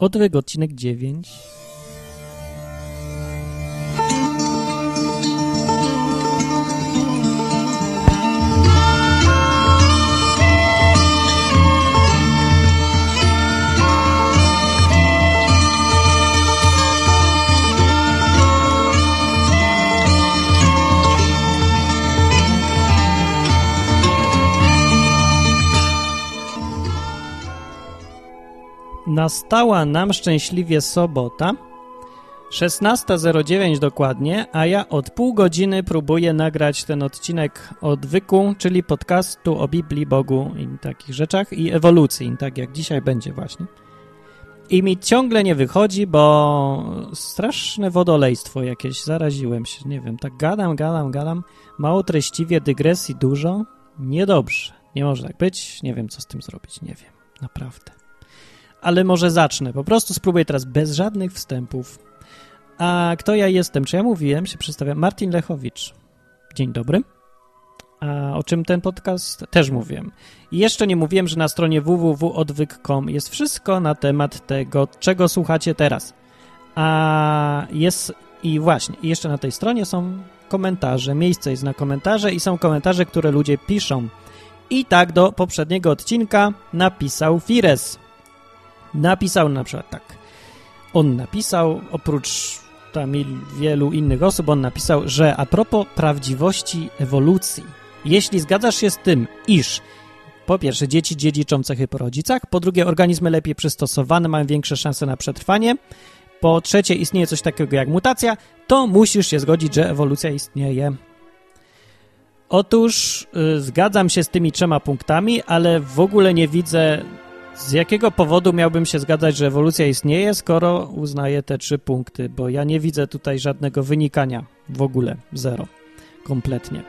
Odwyk, odcinek 9. Nastała nam szczęśliwie sobota, 16.09 dokładnie, a ja od pół godziny próbuję nagrać ten odcinek odwyku, czyli podcastu o Biblii, Bogu i takich rzeczach i ewolucji, tak jak dzisiaj będzie właśnie. I mi ciągle nie wychodzi, bo straszne wodolejstwo jakieś, zaraziłem się, nie wiem, tak gadam, gadam, gadam, mało treściwie, dygresji dużo, niedobrze, nie może tak być, nie wiem co z tym zrobić, nie wiem, naprawdę ale może zacznę. Po prostu spróbuję teraz bez żadnych wstępów. A kto ja jestem? Czy ja mówiłem? Się przedstawiam. Martin Lechowicz. Dzień dobry. A o czym ten podcast? Też mówiłem. I jeszcze nie mówiłem, że na stronie www.odwyk.com jest wszystko na temat tego, czego słuchacie teraz. A jest i właśnie, i jeszcze na tej stronie są komentarze, miejsce jest na komentarze i są komentarze, które ludzie piszą. I tak do poprzedniego odcinka napisał Fires napisał na przykład tak. On napisał, oprócz tam wielu innych osób, on napisał, że a propos prawdziwości ewolucji, jeśli zgadzasz się z tym, iż po pierwsze dzieci dziedziczą cechy po rodzicach, po drugie organizmy lepiej przystosowane mają większe szanse na przetrwanie, po trzecie istnieje coś takiego jak mutacja, to musisz się zgodzić, że ewolucja istnieje. Otóż yy, zgadzam się z tymi trzema punktami, ale w ogóle nie widzę z jakiego powodu miałbym się zgadzać, że ewolucja istnieje, skoro uznaję te trzy punkty? Bo ja nie widzę tutaj żadnego wynikania w ogóle. Zero. Kompletnie.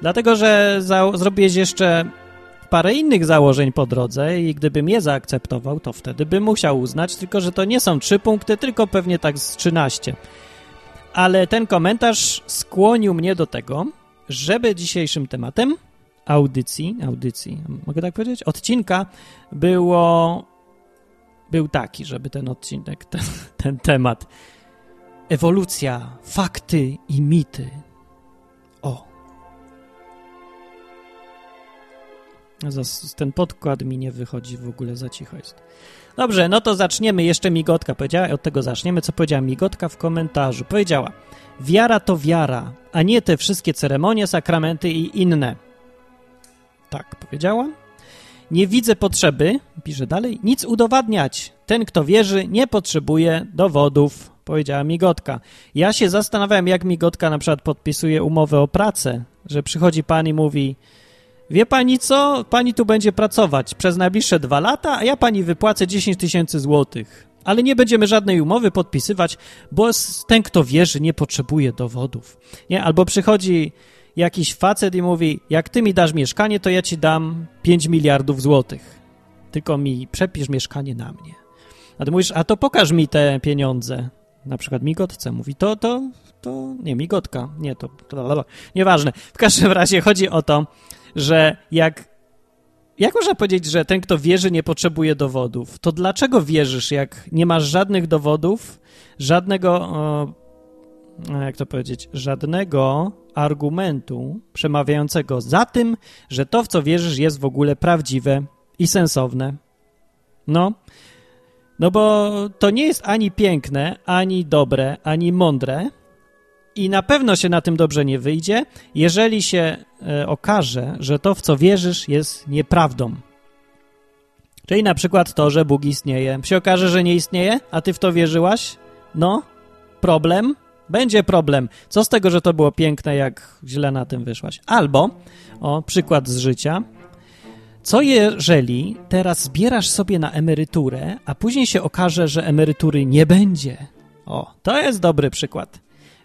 Dlatego, że zrobiłeś jeszcze parę innych założeń po drodze i gdybym je zaakceptował, to wtedy bym musiał uznać, tylko że to nie są trzy punkty, tylko pewnie tak z 13. Ale ten komentarz skłonił mnie do tego, żeby dzisiejszym tematem audycji, audycji, mogę tak powiedzieć? Odcinka było, był taki, żeby ten odcinek, ten, ten temat, ewolucja, fakty i mity. O. Ten podkład mi nie wychodzi w ogóle, za cicho jest. Dobrze, no to zaczniemy. Jeszcze Migotka powiedziała, od tego zaczniemy. Co powiedziała Migotka w komentarzu? Powiedziała, wiara to wiara, a nie te wszystkie ceremonie, sakramenty i inne. Tak, powiedziałam. Nie widzę potrzeby, pisze dalej, nic udowadniać. Ten, kto wierzy, nie potrzebuje dowodów, powiedziała Migotka. Ja się zastanawiam, jak Migotka na przykład podpisuje umowę o pracę, że przychodzi pan i mówi, wie pani co, pani tu będzie pracować przez najbliższe dwa lata, a ja pani wypłacę 10 tysięcy złotych. Ale nie będziemy żadnej umowy podpisywać, bo ten, kto wierzy, nie potrzebuje dowodów. Nie? Albo przychodzi jakiś facet i mówi, jak ty mi dasz mieszkanie, to ja ci dam 5 miliardów złotych. Tylko mi przepisz mieszkanie na mnie. A ty mówisz, a to pokaż mi te pieniądze. Na przykład migotce mówi, to, to, to, nie, migotka, nie, to, to, nieważne. W każdym razie chodzi o to, że jak, jak można powiedzieć, że ten, kto wierzy, nie potrzebuje dowodów? To dlaczego wierzysz, jak nie masz żadnych dowodów, żadnego, jak to powiedzieć, żadnego argumentu przemawiającego za tym, że to, w co wierzysz, jest w ogóle prawdziwe i sensowne. No, no bo to nie jest ani piękne, ani dobre, ani mądre i na pewno się na tym dobrze nie wyjdzie, jeżeli się e, okaże, że to, w co wierzysz, jest nieprawdą. Czyli na przykład to, że Bóg istnieje. Się okaże, że nie istnieje, a ty w to wierzyłaś? No, problem, będzie problem. Co z tego, że to było piękne, jak źle na tym wyszłaś? Albo, o, przykład z życia. Co jeżeli teraz zbierasz sobie na emeryturę, a później się okaże, że emerytury nie będzie? O, to jest dobry przykład.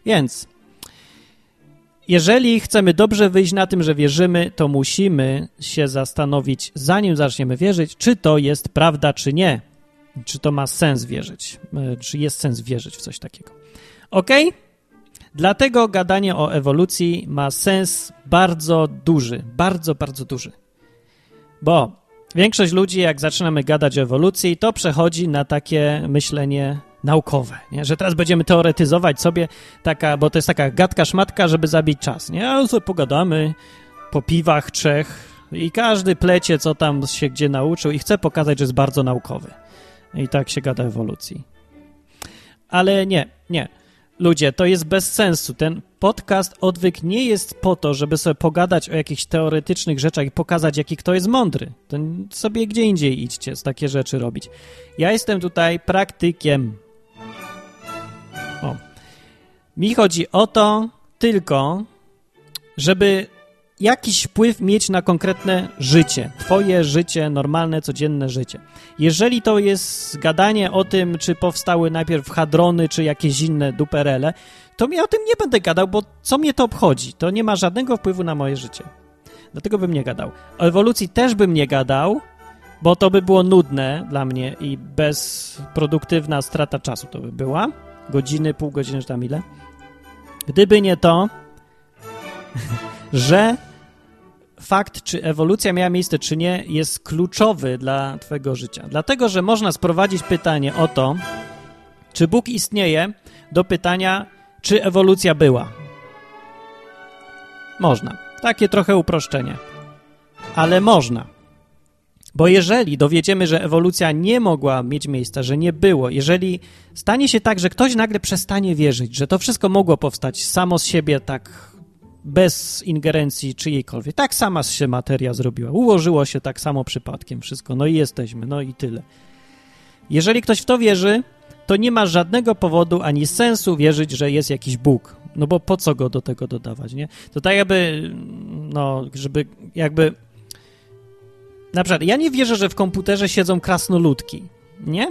Więc jeżeli chcemy dobrze wyjść na tym, że wierzymy, to musimy się zastanowić, zanim zaczniemy wierzyć, czy to jest prawda, czy nie. Czy to ma sens wierzyć, e, czy jest sens wierzyć w coś takiego. Ok? Dlatego gadanie o ewolucji ma sens bardzo duży, bardzo, bardzo duży. Bo Większość ludzi, jak zaczynamy gadać o ewolucji, to przechodzi na takie myślenie naukowe, nie? że teraz będziemy teoretyzować sobie, taka, bo to jest taka gadka szmatka, żeby zabić czas. Nie? A sobie pogadamy po piwach trzech i każdy plecie, co tam się gdzie nauczył i chce pokazać, że jest bardzo naukowy. I tak się gada ewolucji. Ale nie, nie. Ludzie, to jest bez sensu. Ten podcast Odwyk nie jest po to, żeby sobie pogadać o jakichś teoretycznych rzeczach i pokazać, jaki kto jest mądry. To sobie gdzie indziej idźcie z takie rzeczy robić. Ja jestem tutaj praktykiem. O. Mi chodzi o to tylko, żeby jakiś wpływ mieć na konkretne życie, twoje życie, normalne, codzienne życie. Jeżeli to jest gadanie o tym, czy powstały najpierw hadrony, czy jakieś inne duperele, to ja o tym nie będę gadał, bo co mnie to obchodzi? To nie ma żadnego wpływu na moje życie. Dlatego bym nie gadał. O ewolucji też bym nie gadał, bo to by było nudne dla mnie i bezproduktywna strata czasu to by była. Godziny, pół godziny, czy tam ile. Gdyby nie to, że fakt, czy ewolucja miała miejsce, czy nie, jest kluczowy dla Twojego życia. Dlatego, że można sprowadzić pytanie o to, czy Bóg istnieje, do pytania, czy ewolucja była. Można. Takie trochę uproszczenie. Ale można. Bo jeżeli dowiedziemy, że ewolucja nie mogła mieć miejsca, że nie było, jeżeli stanie się tak, że ktoś nagle przestanie wierzyć, że to wszystko mogło powstać samo z siebie tak bez ingerencji czyjejkolwiek. Tak sama się materia zrobiła. Ułożyło się tak samo przypadkiem wszystko. No i jesteśmy, no i tyle. Jeżeli ktoś w to wierzy, to nie ma żadnego powodu ani sensu wierzyć, że jest jakiś Bóg. No bo po co go do tego dodawać, nie? To tak jakby, no, żeby jakby... Na przykład, ja nie wierzę, że w komputerze siedzą krasnoludki, nie?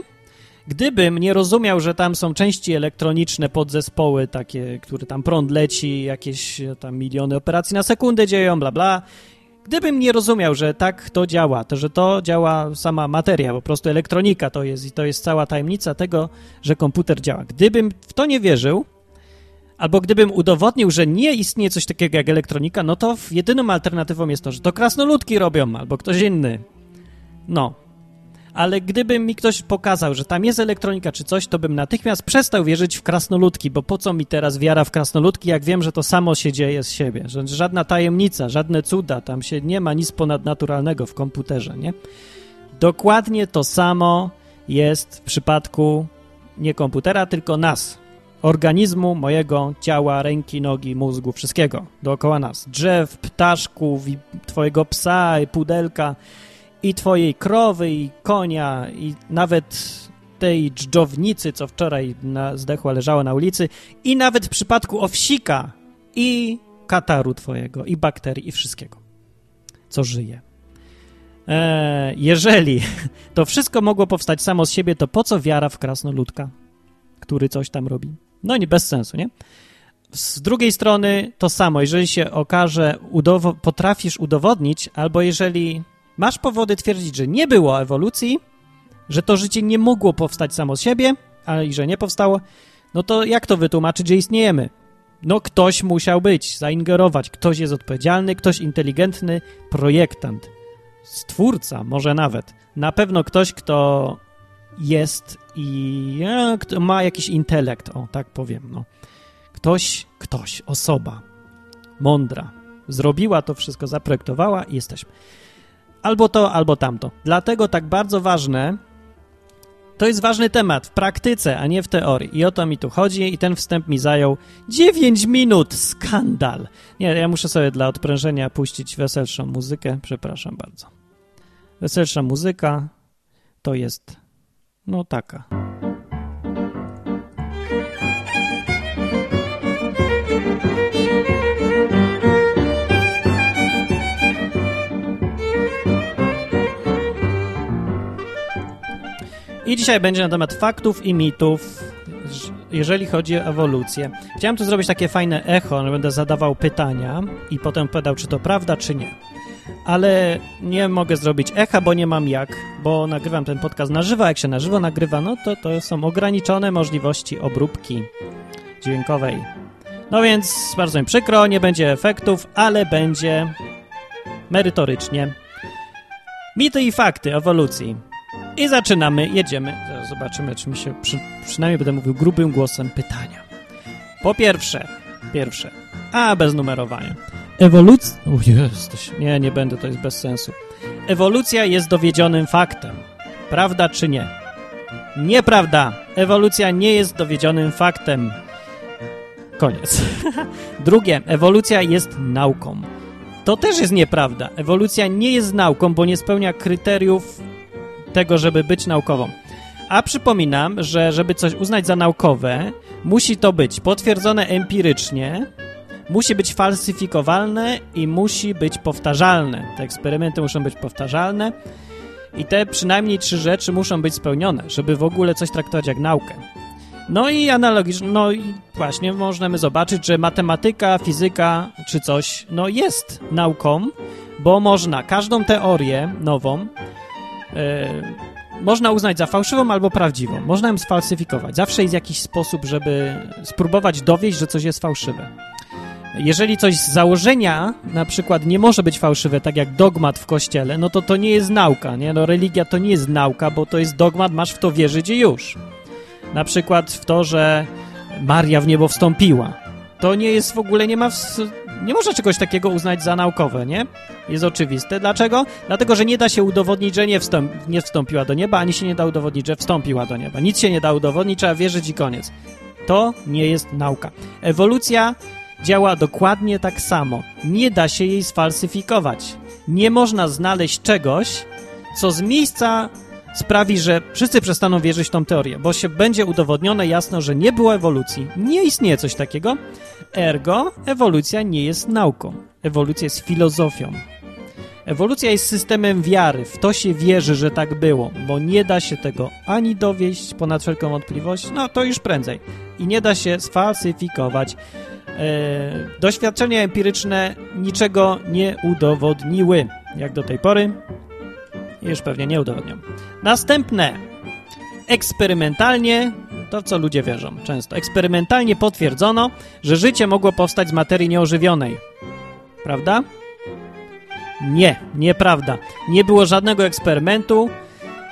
Gdybym nie rozumiał, że tam są części elektroniczne, podzespoły takie, które tam prąd leci, jakieś tam miliony operacji na sekundę dzieją, bla, bla. Gdybym nie rozumiał, że tak to działa, to że to działa sama materia, po prostu elektronika to jest i to jest cała tajemnica tego, że komputer działa. Gdybym w to nie wierzył, albo gdybym udowodnił, że nie istnieje coś takiego jak elektronika, no to jedyną alternatywą jest to, że to krasnoludki robią, albo ktoś inny. No, ale gdyby mi ktoś pokazał, że tam jest elektronika czy coś, to bym natychmiast przestał wierzyć w krasnoludki, bo po co mi teraz wiara w krasnoludki, jak wiem, że to samo się dzieje z siebie, że żadna tajemnica, żadne cuda, tam się nie ma nic ponadnaturalnego w komputerze, nie? Dokładnie to samo jest w przypadku nie komputera, tylko nas, organizmu, mojego ciała, ręki, nogi, mózgu, wszystkiego dookoła nas. Drzew, ptaszków, twojego psa, pudelka, i twojej krowy, i konia, i nawet tej dżdżownicy, co wczoraj na, zdechła, leżała na ulicy, i nawet w przypadku owsika i kataru twojego, i bakterii, i wszystkiego, co żyje. E, jeżeli to wszystko mogło powstać samo z siebie, to po co wiara w krasnoludka, który coś tam robi? No nie, bez sensu, nie? Z drugiej strony to samo, jeżeli się okaże, udowo potrafisz udowodnić, albo jeżeli Masz powody twierdzić, że nie było ewolucji, że to życie nie mogło powstać samo z siebie, ale i że nie powstało, no to jak to wytłumaczyć, że istniejemy? No ktoś musiał być, zaingerować, ktoś jest odpowiedzialny, ktoś inteligentny, projektant, stwórca, może nawet. Na pewno ktoś, kto jest i e, kto ma jakiś intelekt, o tak powiem, no. Ktoś, ktoś, osoba mądra, zrobiła to wszystko, zaprojektowała i jesteśmy. Albo to, albo tamto. Dlatego tak bardzo ważne, to jest ważny temat w praktyce, a nie w teorii. I o to mi tu chodzi i ten wstęp mi zajął 9 minut. Skandal. Nie, ja muszę sobie dla odprężenia puścić weselszą muzykę. Przepraszam bardzo. Weselsza muzyka to jest no taka. I dzisiaj będzie na temat faktów i mitów, jeżeli chodzi o ewolucję. Chciałem tu zrobić takie fajne echo, będę zadawał pytania i potem pytał, czy to prawda, czy nie. Ale nie mogę zrobić echa, bo nie mam jak, bo nagrywam ten podcast na żywo. Jak się na żywo nagrywa, no to to są ograniczone możliwości obróbki dźwiękowej. No więc bardzo mi przykro, nie będzie efektów, ale będzie merytorycznie. Mity i fakty ewolucji. I zaczynamy, jedziemy. Zaraz zobaczymy, czy mi się, przy, przynajmniej będę mówił grubym głosem pytania. Po pierwsze, pierwsze, a bez numerowania. Ewolucja... O jesteś, nie, nie będę, to jest bez sensu. Ewolucja jest dowiedzionym faktem. Prawda czy nie? Nieprawda. Ewolucja nie jest dowiedzionym faktem. Koniec. Drugie, ewolucja jest nauką. To też jest nieprawda. Ewolucja nie jest nauką, bo nie spełnia kryteriów tego, żeby być naukową. A przypominam, że żeby coś uznać za naukowe, musi to być potwierdzone empirycznie, musi być falsyfikowalne i musi być powtarzalne. Te eksperymenty muszą być powtarzalne i te przynajmniej trzy rzeczy muszą być spełnione, żeby w ogóle coś traktować jak naukę. No i analogicznie, no i właśnie możemy zobaczyć, że matematyka, fizyka czy coś, no jest nauką, bo można każdą teorię nową można uznać za fałszywą albo prawdziwą. Można ją sfalsyfikować. Zawsze jest jakiś sposób, żeby spróbować dowieść, że coś jest fałszywe. Jeżeli coś z założenia na przykład nie może być fałszywe, tak jak dogmat w kościele, no to to nie jest nauka, nie? No religia to nie jest nauka, bo to jest dogmat, masz w to wierzyć i już. Na przykład w to, że Maria w niebo wstąpiła. To nie jest w ogóle, nie ma, w, nie można czegoś takiego uznać za naukowe, nie? Jest oczywiste. Dlaczego? Dlatego, że nie da się udowodnić, że nie, wstąp, nie wstąpiła do nieba, ani się nie da udowodnić, że wstąpiła do nieba. Nic się nie da udowodnić, trzeba wierzyć i koniec. To nie jest nauka. Ewolucja działa dokładnie tak samo. Nie da się jej sfalsyfikować. Nie można znaleźć czegoś, co z miejsca sprawi, że wszyscy przestaną wierzyć w tą teorię, bo się będzie udowodnione jasno, że nie było ewolucji. Nie istnieje coś takiego. Ergo, ewolucja nie jest nauką. Ewolucja jest filozofią. Ewolucja jest systemem wiary. W to się wierzy, że tak było, bo nie da się tego ani dowieść ponad wszelką wątpliwość, no to już prędzej. I nie da się sfalsyfikować. E, doświadczenia empiryczne niczego nie udowodniły, jak do tej pory. Już pewnie nie udowodnią. Następne. Eksperymentalnie, to co ludzie wierzą często, eksperymentalnie potwierdzono, że życie mogło powstać z materii nieożywionej. Prawda? Nie, nieprawda. Nie było żadnego eksperymentu,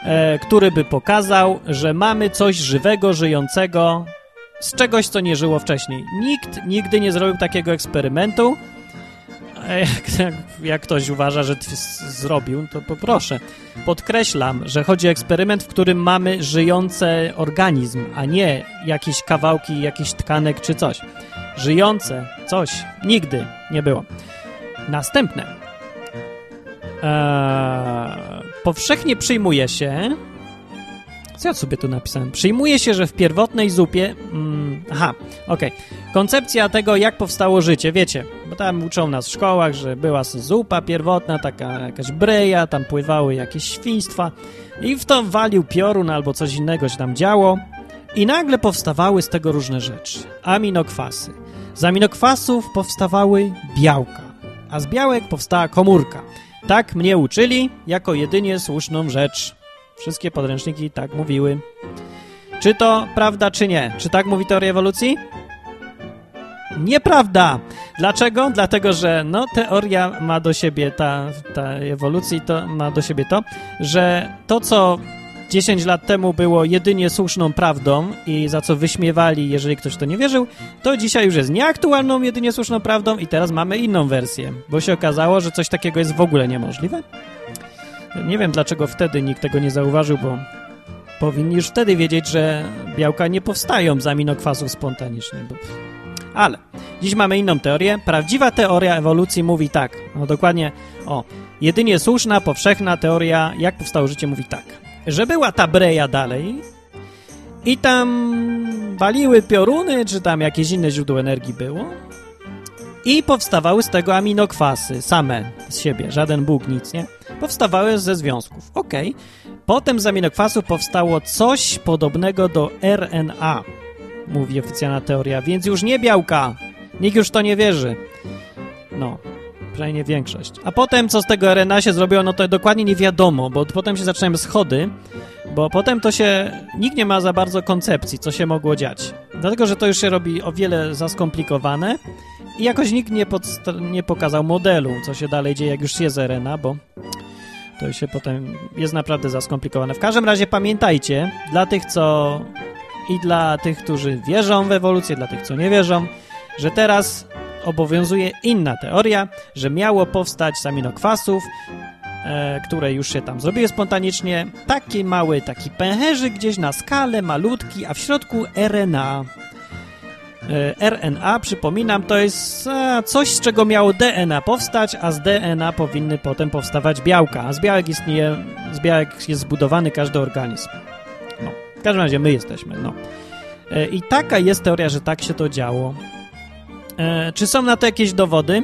e, który by pokazał, że mamy coś żywego, żyjącego z czegoś, co nie żyło wcześniej. Nikt nigdy nie zrobił takiego eksperymentu. Jak, jak, jak, ktoś uważa, że zrobił, to poproszę. Podkreślam, że chodzi o eksperyment, w którym mamy żyjący organizm, a nie jakieś kawałki jakichś tkanek czy coś. Żyjące coś nigdy nie było. Następne. Eee, powszechnie przyjmuje się, co ja sobie tu napisałem? Przyjmuje się, że w pierwotnej zupie... Mm, aha, okej. Okay. Koncepcja tego, jak powstało życie, wiecie, bo tam uczą nas w szkołach, że była zupa pierwotna, taka jakaś breja, tam pływały jakieś świństwa i w to walił piorun albo coś innego się tam działo i nagle powstawały z tego różne rzeczy. Aminokwasy. Z aminokwasów powstawały białka, a z białek powstała komórka. Tak mnie uczyli jako jedynie słuszną rzecz. Wszystkie podręczniki tak mówiły. Czy to prawda, czy nie? Czy tak mówi teoria ewolucji? Nieprawda! Dlaczego? Dlatego, że no, teoria ma do siebie, ta, ta ewolucji to ma do siebie to, że to, co 10 lat temu było jedynie słuszną prawdą i za co wyśmiewali, jeżeli ktoś to nie wierzył, to dzisiaj już jest nieaktualną, jedynie słuszną prawdą i teraz mamy inną wersję, bo się okazało, że coś takiego jest w ogóle niemożliwe. Nie wiem, dlaczego wtedy nikt tego nie zauważył, bo powinni już wtedy wiedzieć, że białka nie powstają z aminokwasów spontanicznie. Ale dziś mamy inną teorię. Prawdziwa teoria ewolucji mówi tak, no dokładnie, o, jedynie słuszna, powszechna teoria, jak powstało życie, mówi tak, że była ta breja dalej i tam waliły pioruny, czy tam jakieś inne źródło energii było i powstawały z tego aminokwasy same z siebie, żaden Bóg, nic, nie? powstawały ze związków. Ok. Potem z aminokwasów powstało coś podobnego do RNA, mówi oficjalna teoria, więc już nie białka. Nikt już to nie wierzy. No, przynajmniej większość. A potem, co z tego RNA się zrobiło, no to dokładnie nie wiadomo, bo potem się zaczynają schody, bo potem to się... Nikt nie ma za bardzo koncepcji, co się mogło dziać. Dlatego, że to już się robi o wiele za skomplikowane i jakoś nikt nie, nie pokazał modelu, co się dalej dzieje, jak już jest RNA, bo To się potem jest naprawdę za skomplikowane. W każdym razie pamiętajcie, dla tych, co i dla tych, którzy wierzą w ewolucję, dla tych, co nie wierzą, że teraz obowiązuje inna teoria, że miało powstać z aminokwasów, e, które już się tam zrobiły spontanicznie, taki mały, taki pęcherzyk gdzieś na skalę, malutki, a w środku RNA. E, RNA, przypominam, to jest e, coś, z czego miało DNA powstać, a z DNA powinny potem powstawać białka. A z białek istnieje, z białek jest zbudowany każdy organizm. No, w każdym razie my jesteśmy, no. E, I taka jest teoria, że tak się to działo. Czy są na to jakieś dowody?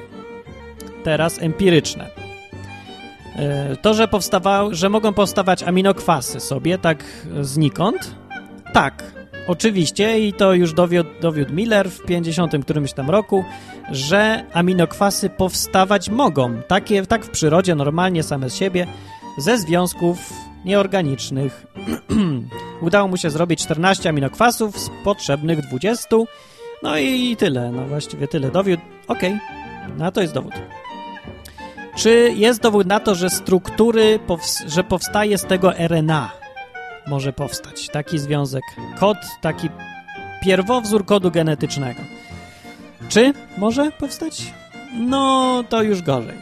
Teraz empiryczne. To, że powstawał, że mogą powstawać aminokwasy sobie tak znikąd? Tak, oczywiście i to już dowiódł, dowiódł Miller w 50 którymś tam roku, że aminokwasy powstawać mogą. Takie, tak w przyrodzie, normalnie same z siebie, ze związków nieorganicznych. Udało mu się zrobić 14 aminokwasów z potrzebnych 20, no i tyle, no właściwie tyle. Dowiódł, okej, okay. no to jest dowód. Czy jest dowód na to, że struktury, że powstaje z tego RNA? Może powstać taki związek. Kod, taki pierwowzór kodu genetycznego. Czy może powstać? No, to już gorzej.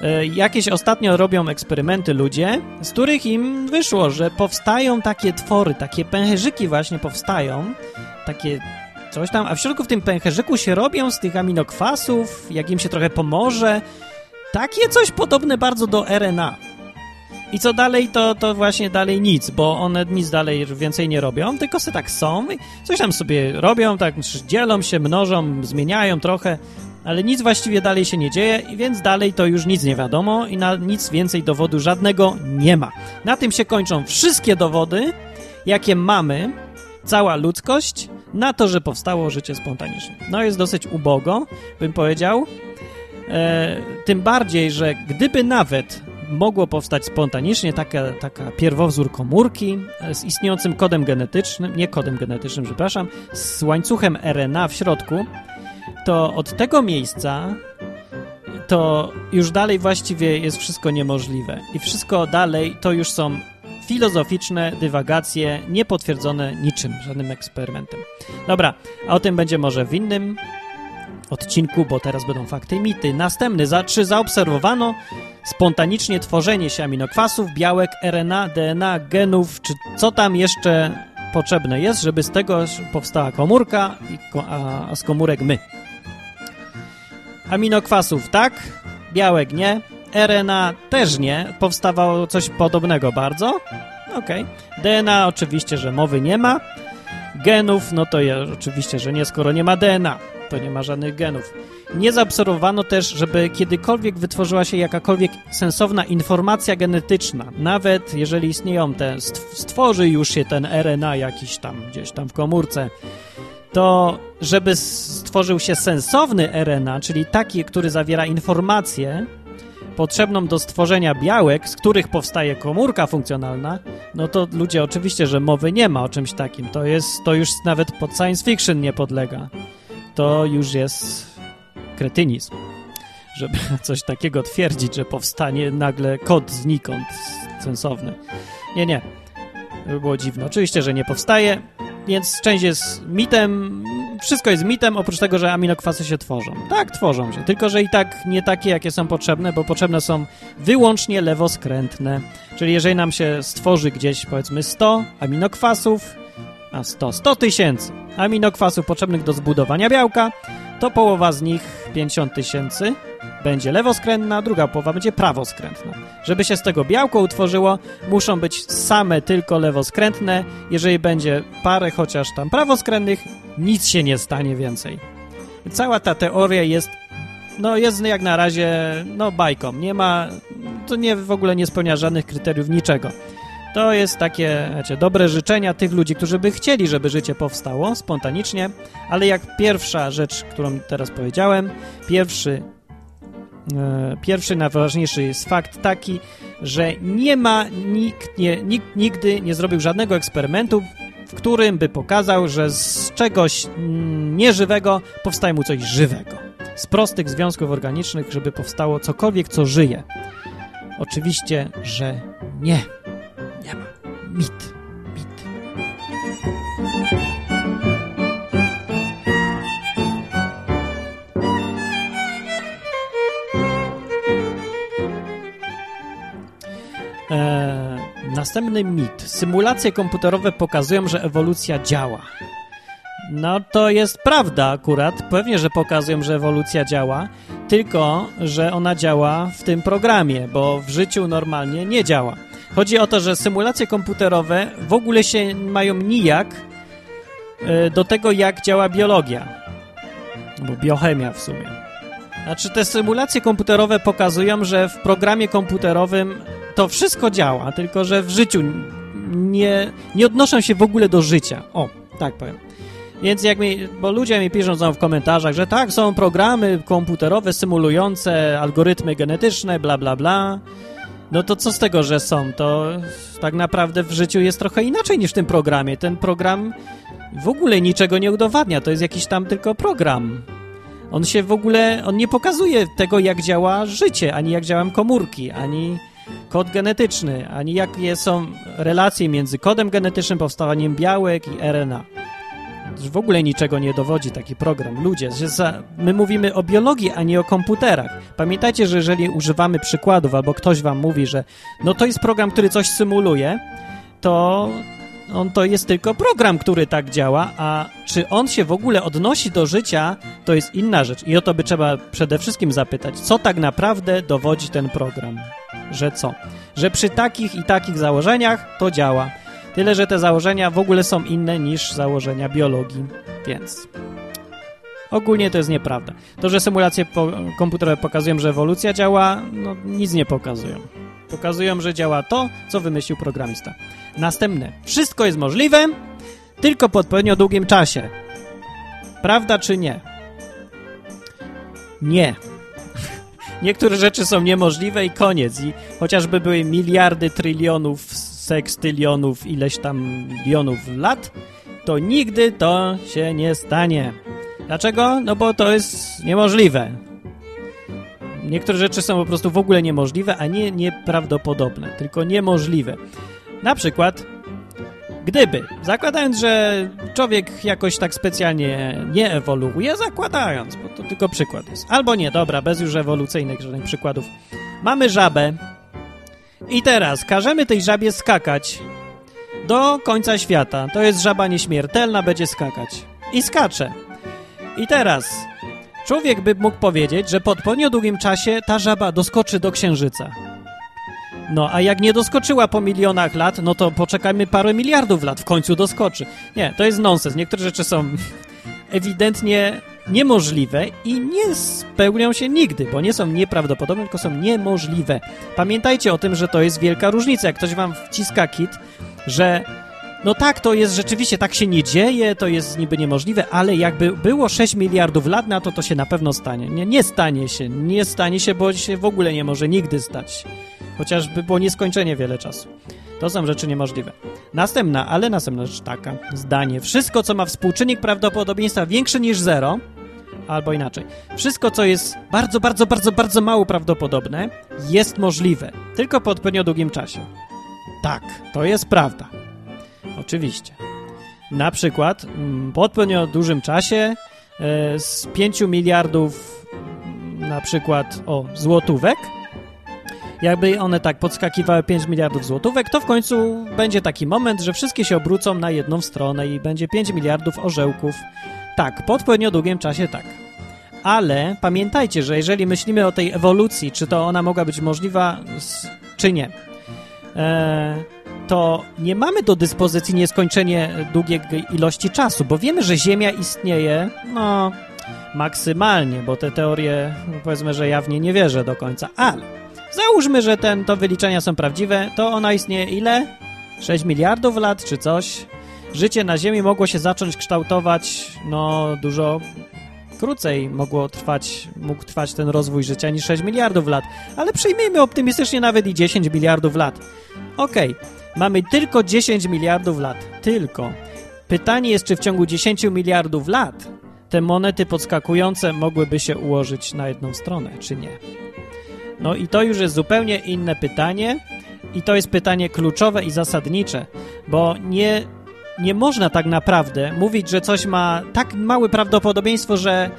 E, jakieś ostatnio robią eksperymenty ludzie, z których im wyszło, że powstają takie twory, takie pęcherzyki właśnie powstają, takie coś tam, a w środku w tym pęcherzyku się robią z tych aminokwasów, jak im się trochę pomoże, takie coś podobne bardzo do RNA. I co dalej, to, to właśnie dalej nic, bo one nic dalej więcej nie robią, tylko se tak są i coś tam sobie robią, tak dzielą się, mnożą, zmieniają trochę, ale nic właściwie dalej się nie dzieje, więc dalej to już nic nie wiadomo i na nic więcej dowodu żadnego nie ma. Na tym się kończą wszystkie dowody, jakie mamy, cała ludzkość, na to, że powstało życie spontaniczne. No jest dosyć ubogo, bym powiedział. E, tym bardziej, że gdyby nawet mogło powstać spontanicznie taka, taka pierwowzór komórki e, z istniejącym kodem genetycznym, nie kodem genetycznym, przepraszam, z łańcuchem RNA w środku, to od tego miejsca to już dalej właściwie jest wszystko niemożliwe. I wszystko dalej to już są filozoficzne dywagacje, niepotwierdzone niczym, żadnym eksperymentem. Dobra, a o tym będzie może w innym odcinku, bo teraz będą fakty i mity. Następny, za, czy zaobserwowano spontanicznie tworzenie się aminokwasów, białek, RNA, DNA, genów, czy co tam jeszcze potrzebne jest, żeby z tego powstała komórka, a z komórek my. Aminokwasów tak, białek nie, RNA też nie, powstawało coś podobnego bardzo. Okej. Okay. DNA oczywiście, że mowy nie ma. Genów, no to oczywiście, że nie, skoro nie ma DNA, to nie ma żadnych genów. Nie zaobserwowano też, żeby kiedykolwiek wytworzyła się jakakolwiek sensowna informacja genetyczna. Nawet jeżeli istnieją te, stworzy już się ten RNA jakiś tam, gdzieś tam w komórce, to żeby stworzył się sensowny RNA, czyli taki, który zawiera informacje, potrzebną do stworzenia białek, z których powstaje komórka funkcjonalna, no to ludzie oczywiście, że mowy nie ma o czymś takim. To jest, to już nawet pod science fiction nie podlega. To już jest kretynizm. Żeby coś takiego twierdzić, że powstanie nagle kod znikąd sensowny. Nie, nie. By było dziwne. Oczywiście, że nie powstaje, więc część jest mitem, wszystko jest mitem, oprócz tego, że aminokwasy się tworzą. Tak, tworzą się, tylko że i tak nie takie, jakie są potrzebne, bo potrzebne są wyłącznie lewoskrętne. Czyli jeżeli nam się stworzy gdzieś, powiedzmy, 100 aminokwasów, a 100, 100 tysięcy aminokwasów potrzebnych do zbudowania białka, to połowa z nich, 50 tysięcy, będzie lewoskrętna, druga połowa będzie prawoskrętna. Żeby się z tego białko utworzyło, muszą być same tylko lewoskrętne. Jeżeli będzie parę chociaż tam prawoskrętnych, nic się nie stanie więcej. Cała ta teoria jest, no jest jak na razie, no bajką. Nie ma, to nie w ogóle nie spełnia żadnych kryteriów niczego. To jest takie, wiecie, dobre życzenia tych ludzi, którzy by chcieli, żeby życie powstało spontanicznie, ale jak pierwsza rzecz, którą teraz powiedziałem, pierwszy E, pierwszy, najważniejszy jest fakt taki, że nie ma, nikt, nie, nikt nigdy nie zrobił żadnego eksperymentu, w którym by pokazał, że z czegoś nieżywego powstaje mu coś żywego. Z prostych związków organicznych, żeby powstało cokolwiek, co żyje. Oczywiście, że nie. Mit. Eee, następny mit. Symulacje komputerowe pokazują, że ewolucja działa. No to jest prawda akurat. Pewnie, że pokazują, że ewolucja działa, tylko że ona działa w tym programie, bo w życiu normalnie nie działa. Chodzi o to, że symulacje komputerowe w ogóle się mają nijak e, do tego, jak działa biologia. Bo biochemia w sumie. Znaczy, te symulacje komputerowe pokazują, że w programie komputerowym to wszystko działa, tylko że w życiu nie, nie odnoszą się w ogóle do życia. O, tak powiem. Więc jak mi, bo ludzie mi piszą w komentarzach, że tak, są programy komputerowe symulujące algorytmy genetyczne, bla, bla, bla. No to co z tego, że są? To tak naprawdę w życiu jest trochę inaczej niż w tym programie. Ten program w ogóle niczego nie udowadnia, to jest jakiś tam tylko program. On się w ogóle, on nie pokazuje tego, jak działa życie, ani jak działają komórki, ani kod genetyczny, ani jakie są relacje między kodem genetycznym, powstawaniem białek i RNA w ogóle niczego nie dowodzi taki program. Ludzie, że za, my mówimy o biologii, a nie o komputerach. Pamiętajcie, że jeżeli używamy przykładów albo ktoś wam mówi, że no to jest program, który coś symuluje, to on to jest tylko program, który tak działa, a czy on się w ogóle odnosi do życia, to jest inna rzecz. I o to by trzeba przede wszystkim zapytać, co tak naprawdę dowodzi ten program. Że co? Że przy takich i takich założeniach to działa. Tyle, że te założenia w ogóle są inne niż założenia biologii, więc ogólnie to jest nieprawda. To, że symulacje po komputerowe pokazują, że ewolucja działa, no nic nie pokazują. Pokazują, że działa to, co wymyślił programista. Następne. Wszystko jest możliwe, tylko po odpowiednio długim czasie. Prawda czy nie? Nie. Niektóre rzeczy są niemożliwe i koniec. I chociażby były miliardy, trylionów sekstylionów, ileś tam milionów lat, to nigdy to się nie stanie. Dlaczego? No bo to jest niemożliwe. Niektóre rzeczy są po prostu w ogóle niemożliwe, a nie nieprawdopodobne, tylko niemożliwe. Na przykład, gdyby, zakładając, że człowiek jakoś tak specjalnie nie ewoluuje, zakładając, bo to tylko przykład jest. Albo nie, dobra, bez już ewolucyjnych żadnych przykładów. Mamy żabę, i teraz każemy tej żabie skakać do końca świata. To jest żaba nieśmiertelna, będzie skakać. I skacze. I teraz człowiek by mógł powiedzieć, że po odpowiednio długim czasie ta żaba doskoczy do księżyca. No, a jak nie doskoczyła po milionach lat, no to poczekajmy parę miliardów lat, w końcu doskoczy. Nie, to jest nonsens. Niektóre rzeczy są ewidentnie niemożliwe i nie spełnią się nigdy, bo nie są nieprawdopodobne, tylko są niemożliwe. Pamiętajcie o tym, że to jest wielka różnica. Jak ktoś wam wciska kit, że no tak, to jest rzeczywiście, tak się nie dzieje, to jest niby niemożliwe, ale jakby było 6 miliardów lat na to, to się na pewno stanie. Nie, nie stanie się, nie stanie się, bo się w ogóle nie może nigdy stać. Chociażby było nieskończenie wiele czasu. To są rzeczy niemożliwe. Następna, ale następna rzecz taka, zdanie. Wszystko, co ma współczynnik prawdopodobieństwa większy niż zero, albo inaczej. Wszystko, co jest bardzo, bardzo, bardzo, bardzo mało prawdopodobne, jest możliwe, tylko po odpowiednio długim czasie. Tak, to jest prawda. Oczywiście. Na przykład mm, po odpowiednio dużym czasie e, z 5 miliardów mm, na przykład o złotówek jakby one tak podskakiwały 5 miliardów złotówek, to w końcu będzie taki moment, że wszystkie się obrócą na jedną stronę i będzie 5 miliardów orzełków. Tak, po odpowiednio długim czasie tak. Ale pamiętajcie, że jeżeli myślimy o tej ewolucji, czy to ona mogła być możliwa, czy nie, e, to nie mamy do dyspozycji nieskończenie długiej ilości czasu, bo wiemy, że Ziemia istnieje, no, maksymalnie, bo te teorie, powiedzmy, że ja w nie nie wierzę do końca, ale Załóżmy, że ten, to wyliczenia są prawdziwe, to ona istnieje ile? 6 miliardów lat czy coś? Życie na Ziemi mogło się zacząć kształtować, no, dużo krócej mogło trwać, mógł trwać ten rozwój życia niż 6 miliardów lat. Ale przyjmijmy optymistycznie nawet i 10 miliardów lat. Okej, okay. mamy tylko 10 miliardów lat. Tylko. Pytanie jest, czy w ciągu 10 miliardów lat te monety podskakujące mogłyby się ułożyć na jedną stronę, czy nie? No i to już jest zupełnie inne pytanie i to jest pytanie kluczowe i zasadnicze, bo nie, nie można tak naprawdę mówić, że coś ma tak małe prawdopodobieństwo, że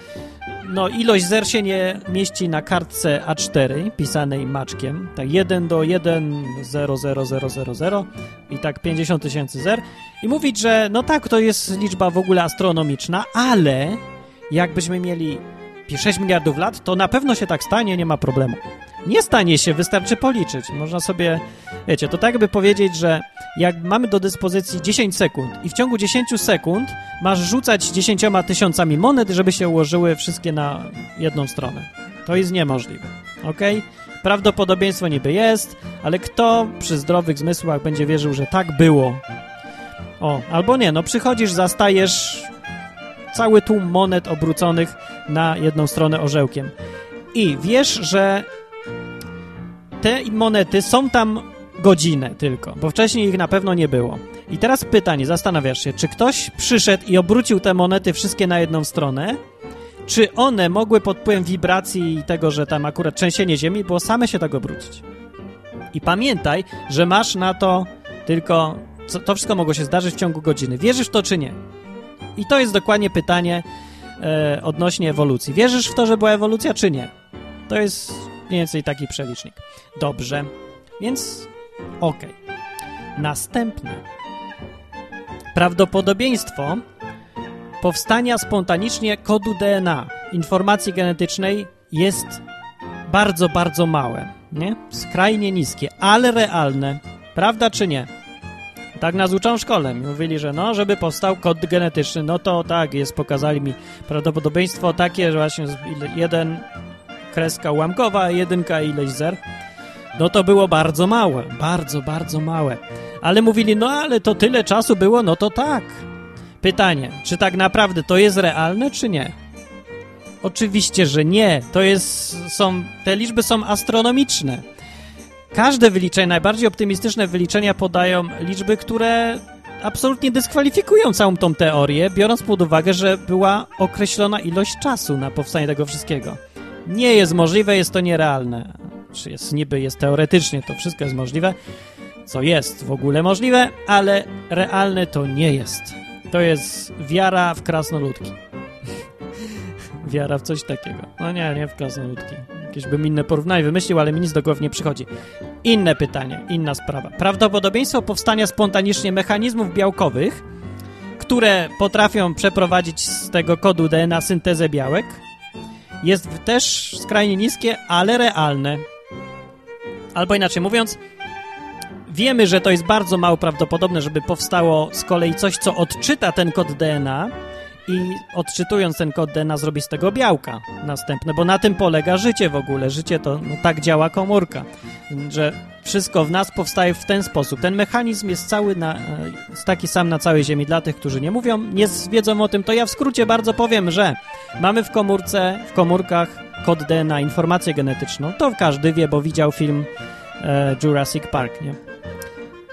no, ilość zer się nie mieści na kartce A4 pisanej maczkiem, tak 1 do 1, 0, 0, 0, 0, 0 i tak 50 tysięcy zer i mówić, że no tak, to jest liczba w ogóle astronomiczna, ale jakbyśmy mieli 6 miliardów lat, to na pewno się tak stanie, nie ma problemu. Nie stanie się, wystarczy policzyć. Można sobie, wiecie, to tak by powiedzieć, że jak mamy do dyspozycji 10 sekund i w ciągu 10 sekund masz rzucać 10 tysiącami monet, żeby się ułożyły wszystkie na jedną stronę. To jest niemożliwe, ok? Prawdopodobieństwo niby jest, ale kto przy zdrowych zmysłach będzie wierzył, że tak było? O, albo nie, no przychodzisz, zastajesz cały tłum monet obróconych na jedną stronę orzełkiem. I wiesz, że te monety są tam godzinę tylko, bo wcześniej ich na pewno nie było. I teraz pytanie, zastanawiasz się, czy ktoś przyszedł i obrócił te monety wszystkie na jedną stronę, czy one mogły pod wpływem wibracji i tego, że tam akurat trzęsienie ziemi, było same się tak obrócić. I pamiętaj, że masz na to tylko, to wszystko mogło się zdarzyć w ciągu godziny. Wierzysz w to, czy nie? I to jest dokładnie pytanie e, odnośnie ewolucji. Wierzysz w to, że była ewolucja, czy nie? To jest mniej więcej taki przelicznik. Dobrze, więc. Okay. Następne. Prawdopodobieństwo powstania spontanicznie kodu DNA, informacji genetycznej jest bardzo, bardzo małe, nie? Skrajnie niskie, ale realne. Prawda czy nie? Tak nas uczą w szkole. Mówili, że no, żeby powstał kod genetyczny, no to tak, jest, pokazali mi prawdopodobieństwo takie, że właśnie jeden kreska ułamkowa, jedynka i ileś zer. No to było bardzo małe, bardzo, bardzo małe. Ale mówili, no ale to tyle czasu było, no to tak. Pytanie, czy tak naprawdę to jest realne, czy nie? Oczywiście, że nie. To jest, są, te liczby są astronomiczne. Każde wyliczenie, najbardziej optymistyczne wyliczenia podają liczby, które absolutnie dyskwalifikują całą tą teorię, biorąc pod uwagę, że była określona ilość czasu na powstanie tego wszystkiego. Nie jest możliwe, jest to nierealne. Czy jest niby, jest teoretycznie, to wszystko jest możliwe, co jest w ogóle możliwe, ale realne to nie jest. To jest wiara w krasnoludki. wiara w coś takiego. No nie, nie w krasnoludki. Jakieś bym inne porównanie wymyślił, ale mi nic do głowy nie przychodzi. Inne pytanie, inna sprawa. Prawdopodobieństwo powstania spontanicznie mechanizmów białkowych, które potrafią przeprowadzić z tego kodu DNA syntezę białek, jest też skrajnie niskie, ale realne. Albo inaczej mówiąc, wiemy, że to jest bardzo mało prawdopodobne, żeby powstało z kolei coś, co odczyta ten kod DNA i odczytując ten kod DNA zrobi z tego białka następne, bo na tym polega życie w ogóle. Życie to no, tak działa komórka, że wszystko w nas powstaje w ten sposób. Ten mechanizm jest cały na, jest taki sam na całej Ziemi. Dla tych, którzy nie mówią, nie wiedzą o tym, to ja w skrócie bardzo powiem, że mamy w komórce, w komórkach kod DNA, informację genetyczną. To każdy wie, bo widział film e, Jurassic Park, nie?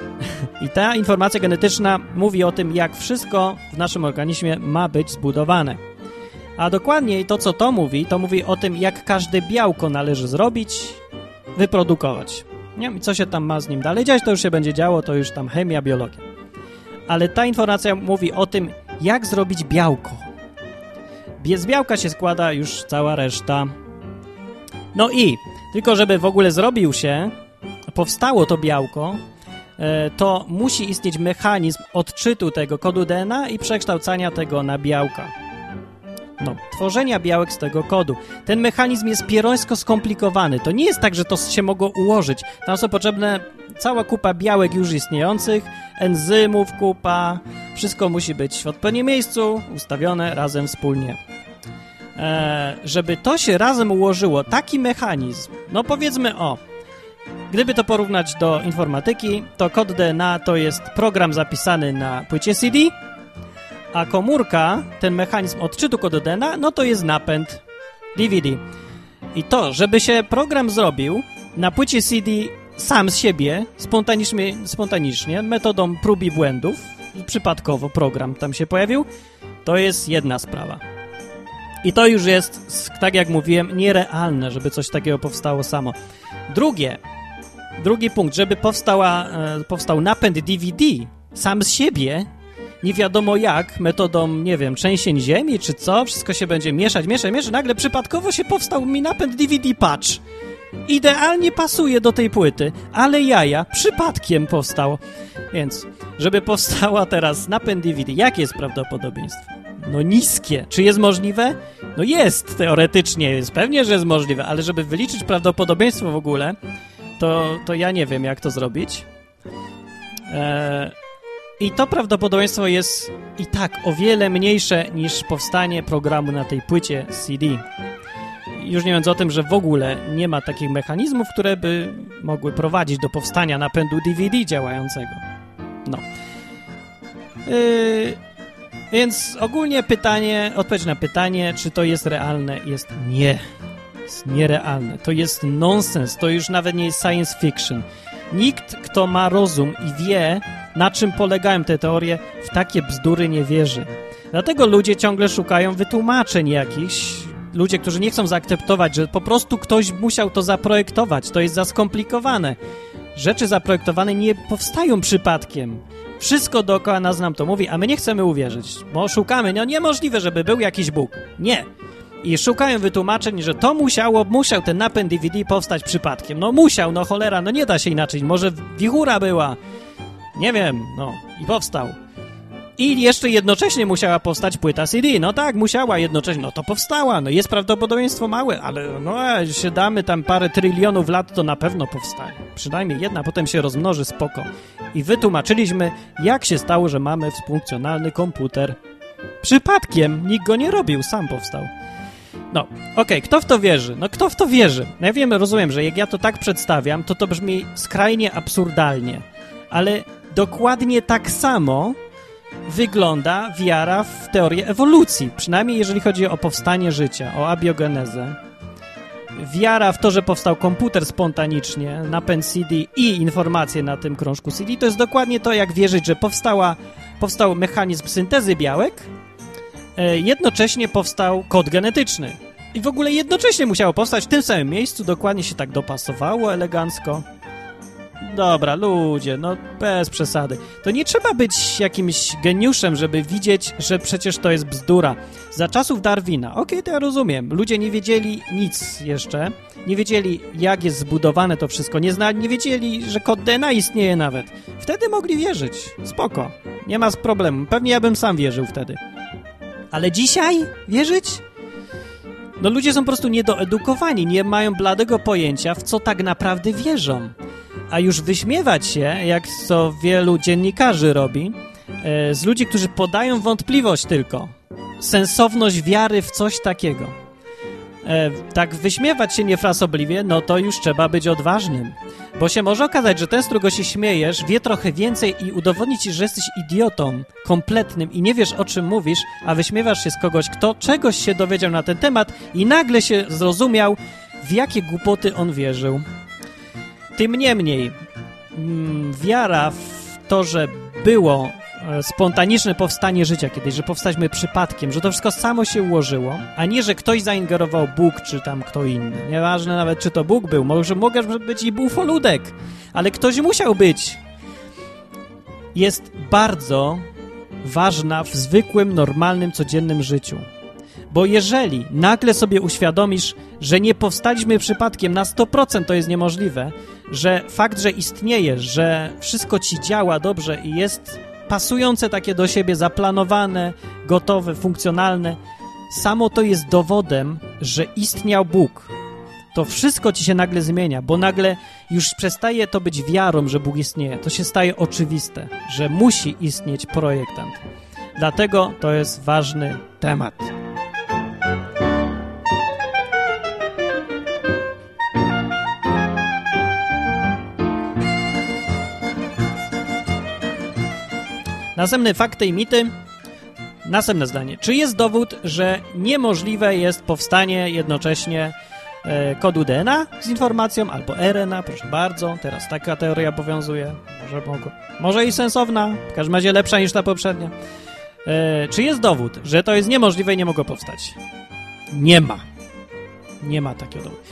I ta informacja genetyczna mówi o tym, jak wszystko w naszym organizmie ma być zbudowane. A dokładniej to, co to mówi, to mówi o tym, jak każde białko należy zrobić, wyprodukować. Nie? I co się tam ma z nim dalej dziać, to już się będzie działo, to już tam chemia, biologia. Ale ta informacja mówi o tym, jak zrobić białko. Z białka się składa już cała reszta. No i, tylko żeby w ogóle zrobił się, powstało to białko, to musi istnieć mechanizm odczytu tego kodu DNA i przekształcania tego na białka. No, tworzenia białek z tego kodu. Ten mechanizm jest pierońsko skomplikowany. To nie jest tak, że to się mogło ułożyć. Tam są potrzebne cała kupa białek już istniejących, enzymów kupa, wszystko musi być w odpowiednim miejscu, ustawione razem wspólnie. Eee, żeby to się razem ułożyło, taki mechanizm, no powiedzmy o, Gdyby to porównać do informatyki, to kod DNA to jest program zapisany na płycie CD, a komórka, ten mechanizm odczytu kodu DNA, no to jest napęd DVD. I to, żeby się program zrobił na płycie CD sam z siebie, spontanicznie, spontanicznie metodą prób i błędów, przypadkowo program tam się pojawił, to jest jedna sprawa. I to już jest, tak jak mówiłem, nierealne, żeby coś takiego powstało samo. Drugie, drugi punkt, żeby powstała, e, powstał napęd DVD sam z siebie, nie wiadomo jak, metodą, nie wiem, trzęsień ziemi czy co, wszystko się będzie mieszać, mieszać, mieszać, nagle przypadkowo się powstał mi napęd DVD patch. Idealnie pasuje do tej płyty, ale jaja, przypadkiem powstał. Więc, żeby powstała teraz napęd DVD, jakie jest prawdopodobieństwo? No niskie. Czy jest możliwe? No jest, teoretycznie jest. Pewnie, że jest możliwe, ale żeby wyliczyć prawdopodobieństwo w ogóle, to, to ja nie wiem, jak to zrobić. Eee, I to prawdopodobieństwo jest i tak o wiele mniejsze niż powstanie programu na tej płycie CD. Już nie mówiąc o tym, że w ogóle nie ma takich mechanizmów, które by mogły prowadzić do powstania napędu DVD działającego. No. Yy, więc ogólnie pytanie, odpowiedź na pytanie, czy to jest realne, jest nie. Jest nierealne. To jest nonsens. To już nawet nie jest science fiction. Nikt, kto ma rozum i wie, na czym polegają te teorie, w takie bzdury nie wierzy. Dlatego ludzie ciągle szukają wytłumaczeń jakichś. Ludzie, którzy nie chcą zaakceptować, że po prostu ktoś musiał to zaprojektować. To jest za skomplikowane. Rzeczy zaprojektowane nie powstają przypadkiem. Wszystko dookoła nas nam to mówi, a my nie chcemy uwierzyć, bo szukamy, no niemożliwe, żeby był jakiś Bóg. Nie. I szukają wytłumaczeń, że to musiało, musiał ten napęd DVD powstać przypadkiem. No musiał, no cholera, no nie da się inaczej. Może wichura była. Nie wiem, no i powstał. I jeszcze jednocześnie musiała powstać płyta CD. No tak, musiała jednocześnie. No to powstała. No jest prawdopodobieństwo małe, ale no się damy tam parę trylionów lat, to na pewno powstanie. Przynajmniej jedna, potem się rozmnoży spoko. I wytłumaczyliśmy, jak się stało, że mamy funkcjonalny komputer. Przypadkiem. Nikt go nie robił, sam powstał. No, okej, okay, kto w to wierzy? No kto w to wierzy? No ja wiem, rozumiem, że jak ja to tak przedstawiam, to to brzmi skrajnie absurdalnie. Ale dokładnie tak samo wygląda wiara w teorię ewolucji, przynajmniej jeżeli chodzi o powstanie życia, o abiogenezę. Wiara w to, że powstał komputer spontanicznie, napęd CD i informacje na tym krążku CD, to jest dokładnie to, jak wierzyć, że powstała, powstał mechanizm syntezy białek, jednocześnie powstał kod genetyczny. I w ogóle jednocześnie musiało powstać w tym samym miejscu, dokładnie się tak dopasowało elegancko. Dobra, ludzie, no bez przesady. To nie trzeba być jakimś geniuszem, żeby widzieć, że przecież to jest bzdura. Za czasów Darwina, okej, okay, to ja rozumiem, ludzie nie wiedzieli nic jeszcze, nie wiedzieli, jak jest zbudowane to wszystko, nie, nie wiedzieli, że kod DNA istnieje nawet. Wtedy mogli wierzyć, spoko, nie ma problemu, pewnie ja bym sam wierzył wtedy. Ale dzisiaj wierzyć? No ludzie są po prostu niedoedukowani, nie mają bladego pojęcia, w co tak naprawdę wierzą a już wyśmiewać się, jak to wielu dziennikarzy robi, e, z ludzi, którzy podają wątpliwość tylko, sensowność wiary w coś takiego. E, tak wyśmiewać się niefrasobliwie, no to już trzeba być odważnym. Bo się może okazać, że ten, z którego się śmiejesz, wie trochę więcej i udowodni ci, że jesteś idiotą kompletnym i nie wiesz, o czym mówisz, a wyśmiewasz się z kogoś, kto czegoś się dowiedział na ten temat i nagle się zrozumiał, w jakie głupoty on wierzył. Tym niemniej, mm, wiara w to, że było spontaniczne powstanie życia kiedyś, że powstaliśmy przypadkiem, że to wszystko samo się ułożyło, a nie, że ktoś zaingerował Bóg, czy tam kto inny. Nieważne nawet, czy to Bóg był, może mógł być i bufoludek, ale ktoś musiał być. Jest bardzo ważna w zwykłym, normalnym, codziennym życiu. Bo jeżeli nagle sobie uświadomisz, że nie powstaliśmy przypadkiem, na 100% to jest niemożliwe, że fakt, że istniejesz, że wszystko ci działa dobrze i jest pasujące takie do siebie, zaplanowane, gotowe, funkcjonalne, samo to jest dowodem, że istniał Bóg. To wszystko ci się nagle zmienia, bo nagle już przestaje to być wiarą, że Bóg istnieje. To się staje oczywiste, że musi istnieć projektant. Dlatego to jest ważny temat. Następny fakty i mity. Następne zdanie. Czy jest dowód, że niemożliwe jest powstanie jednocześnie e, kodu DNA z informacją albo RNA? Proszę bardzo, teraz taka teoria obowiązuje. Może, mogło, może i sensowna, w każdym razie lepsza niż ta poprzednia. E, czy jest dowód, że to jest niemożliwe i nie mogło powstać? Nie ma. Nie ma takiego dowodu.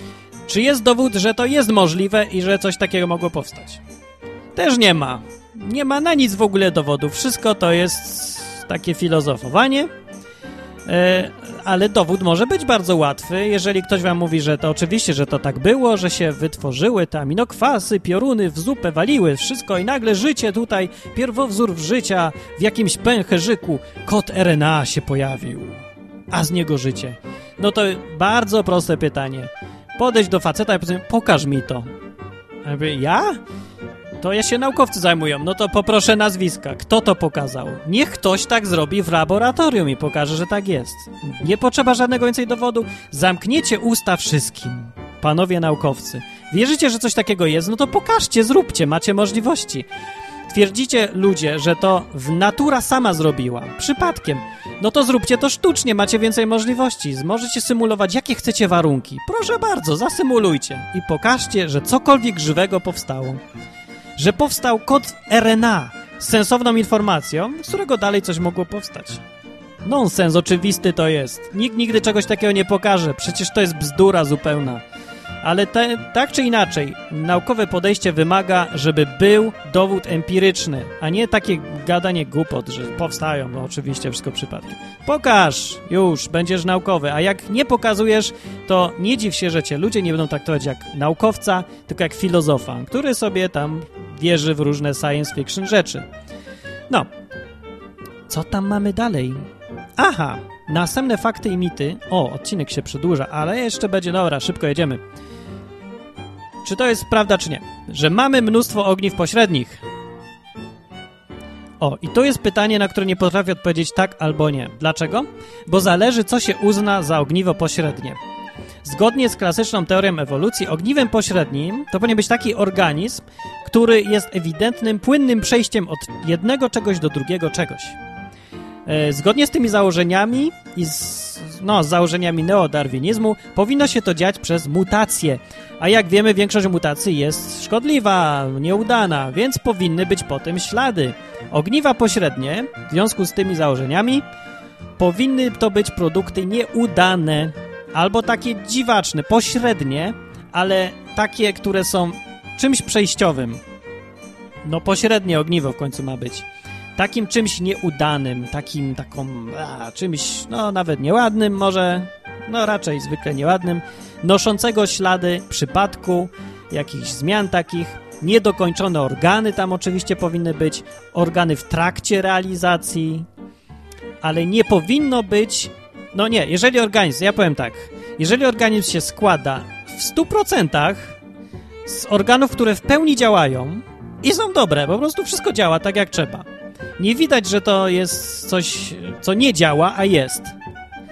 Czy jest dowód, że to jest możliwe i że coś takiego mogło powstać? Też nie ma. Nie ma na nic w ogóle dowodu. Wszystko to jest takie filozofowanie. E, ale dowód może być bardzo łatwy, jeżeli ktoś wam mówi, że to oczywiście, że to tak było, że się wytworzyły te aminokwasy, pioruny w zupę waliły, wszystko i nagle życie tutaj, pierwowzór życia w jakimś pęcherzyku, kod RNA się pojawił, a z niego życie. No to bardzo proste pytanie. Podejść do faceta i powiedz, pokaż mi to. Ja, mówię, ja? To ja się naukowcy zajmują. No to poproszę nazwiska. Kto to pokazał? Niech ktoś tak zrobi w laboratorium i pokaże, że tak jest. Nie potrzeba żadnego więcej dowodu. Zamkniecie usta wszystkim. Panowie naukowcy. Wierzycie, że coś takiego jest? No to pokażcie, zróbcie, macie możliwości. Twierdzicie ludzie, że to natura sama zrobiła, przypadkiem. No to zróbcie to sztucznie, macie więcej możliwości. Możecie symulować jakie chcecie warunki. Proszę bardzo, zasymulujcie i pokażcie, że cokolwiek żywego powstało że powstał kod RNA z sensowną informacją, z którego dalej coś mogło powstać. Nonsens oczywisty to jest. Nikt nigdy czegoś takiego nie pokaże. Przecież to jest bzdura zupełna. Ale te, tak czy inaczej, naukowe podejście wymaga, żeby był dowód empiryczny, a nie takie gadanie głupot, że powstają, no oczywiście wszystko przypadki. Pokaż, już, będziesz naukowy, a jak nie pokazujesz, to nie dziw się, że cię ludzie nie będą traktować jak naukowca, tylko jak filozofa, który sobie tam wierzy w różne science fiction rzeczy. No, co tam mamy dalej? Aha, następne fakty i mity. O, odcinek się przedłuża, ale jeszcze będzie, dobra, szybko jedziemy. Czy to jest prawda, czy nie? Że mamy mnóstwo ogniw pośrednich. O, i to jest pytanie, na które nie potrafię odpowiedzieć tak albo nie. Dlaczego? Bo zależy, co się uzna za ogniwo pośrednie. Zgodnie z klasyczną teorią ewolucji, ogniwem pośrednim to powinien być taki organizm, który jest ewidentnym, płynnym przejściem od jednego czegoś do drugiego czegoś. E, zgodnie z tymi założeniami i z, no, z założeniami neodarwinizmu powinno się to dziać przez mutacje. A jak wiemy, większość mutacji jest szkodliwa, nieudana, więc powinny być po tym ślady. Ogniwa pośrednie, w związku z tymi założeniami, powinny to być produkty nieudane, albo takie dziwaczne, pośrednie, ale takie, które są czymś przejściowym. No pośrednie ogniwo w końcu ma być. Takim czymś nieudanym, takim, taką, a, czymś, no nawet nieładnym może, no raczej zwykle nieładnym, noszącego ślady przypadku, jakichś zmian takich, niedokończone organy tam oczywiście powinny być, organy w trakcie realizacji, ale nie powinno być no nie, jeżeli organizm, ja powiem tak, jeżeli organizm się składa w 100% z organów, które w pełni działają i są dobre, po prostu wszystko działa tak jak trzeba. Nie widać, że to jest coś, co nie działa, a jest.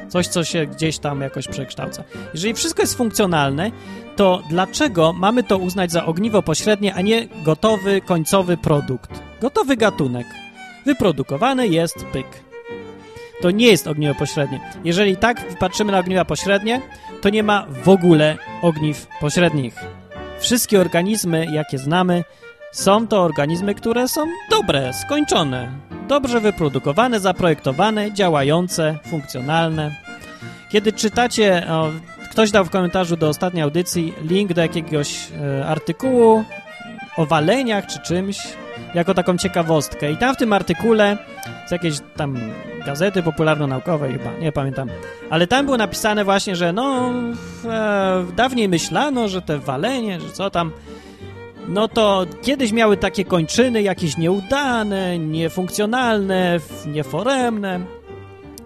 Coś, co się gdzieś tam jakoś przekształca. Jeżeli wszystko jest funkcjonalne, to dlaczego mamy to uznać za ogniwo pośrednie, a nie gotowy, końcowy produkt? Gotowy gatunek. Wyprodukowany jest pyk. To nie jest ogniwo pośrednie. Jeżeli tak patrzymy na ogniwa pośrednie, to nie ma w ogóle ogniw pośrednich. Wszystkie organizmy, jakie znamy, są to organizmy, które są dobre, skończone, dobrze wyprodukowane, zaprojektowane, działające, funkcjonalne. Kiedy czytacie, o, ktoś dał w komentarzu do ostatniej audycji link do jakiegoś e, artykułu o waleniach czy czymś, jako taką ciekawostkę. I tam w tym artykule z jakiejś tam gazety popularno-naukowej chyba, nie pamiętam. Ale tam było napisane właśnie, że no e, dawniej myślano, że te walenie, że co tam, no to kiedyś miały takie kończyny jakieś nieudane, niefunkcjonalne, nieforemne.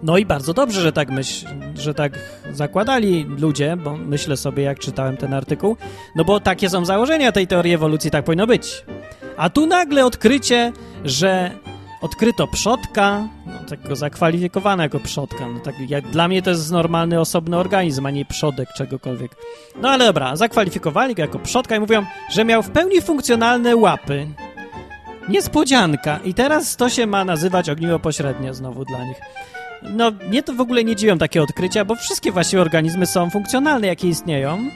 No i bardzo dobrze, że tak myśl, że tak zakładali ludzie, bo myślę sobie, jak czytałem ten artykuł, no bo takie są założenia tej teorii ewolucji, tak powinno być. A tu nagle odkrycie, że odkryto przodka, no, takiego zakwalifikowanego przodka. No, tak, jak dla mnie to jest normalny, osobny organizm, a nie przodek czegokolwiek. No ale dobra, zakwalifikowali go jako przodka i mówią, że miał w pełni funkcjonalne łapy. Niespodzianka. I teraz to się ma nazywać ogniwo pośrednie znowu dla nich. No, mnie to w ogóle nie dziwią takie odkrycia, bo wszystkie właściwie organizmy są funkcjonalne, jakie istnieją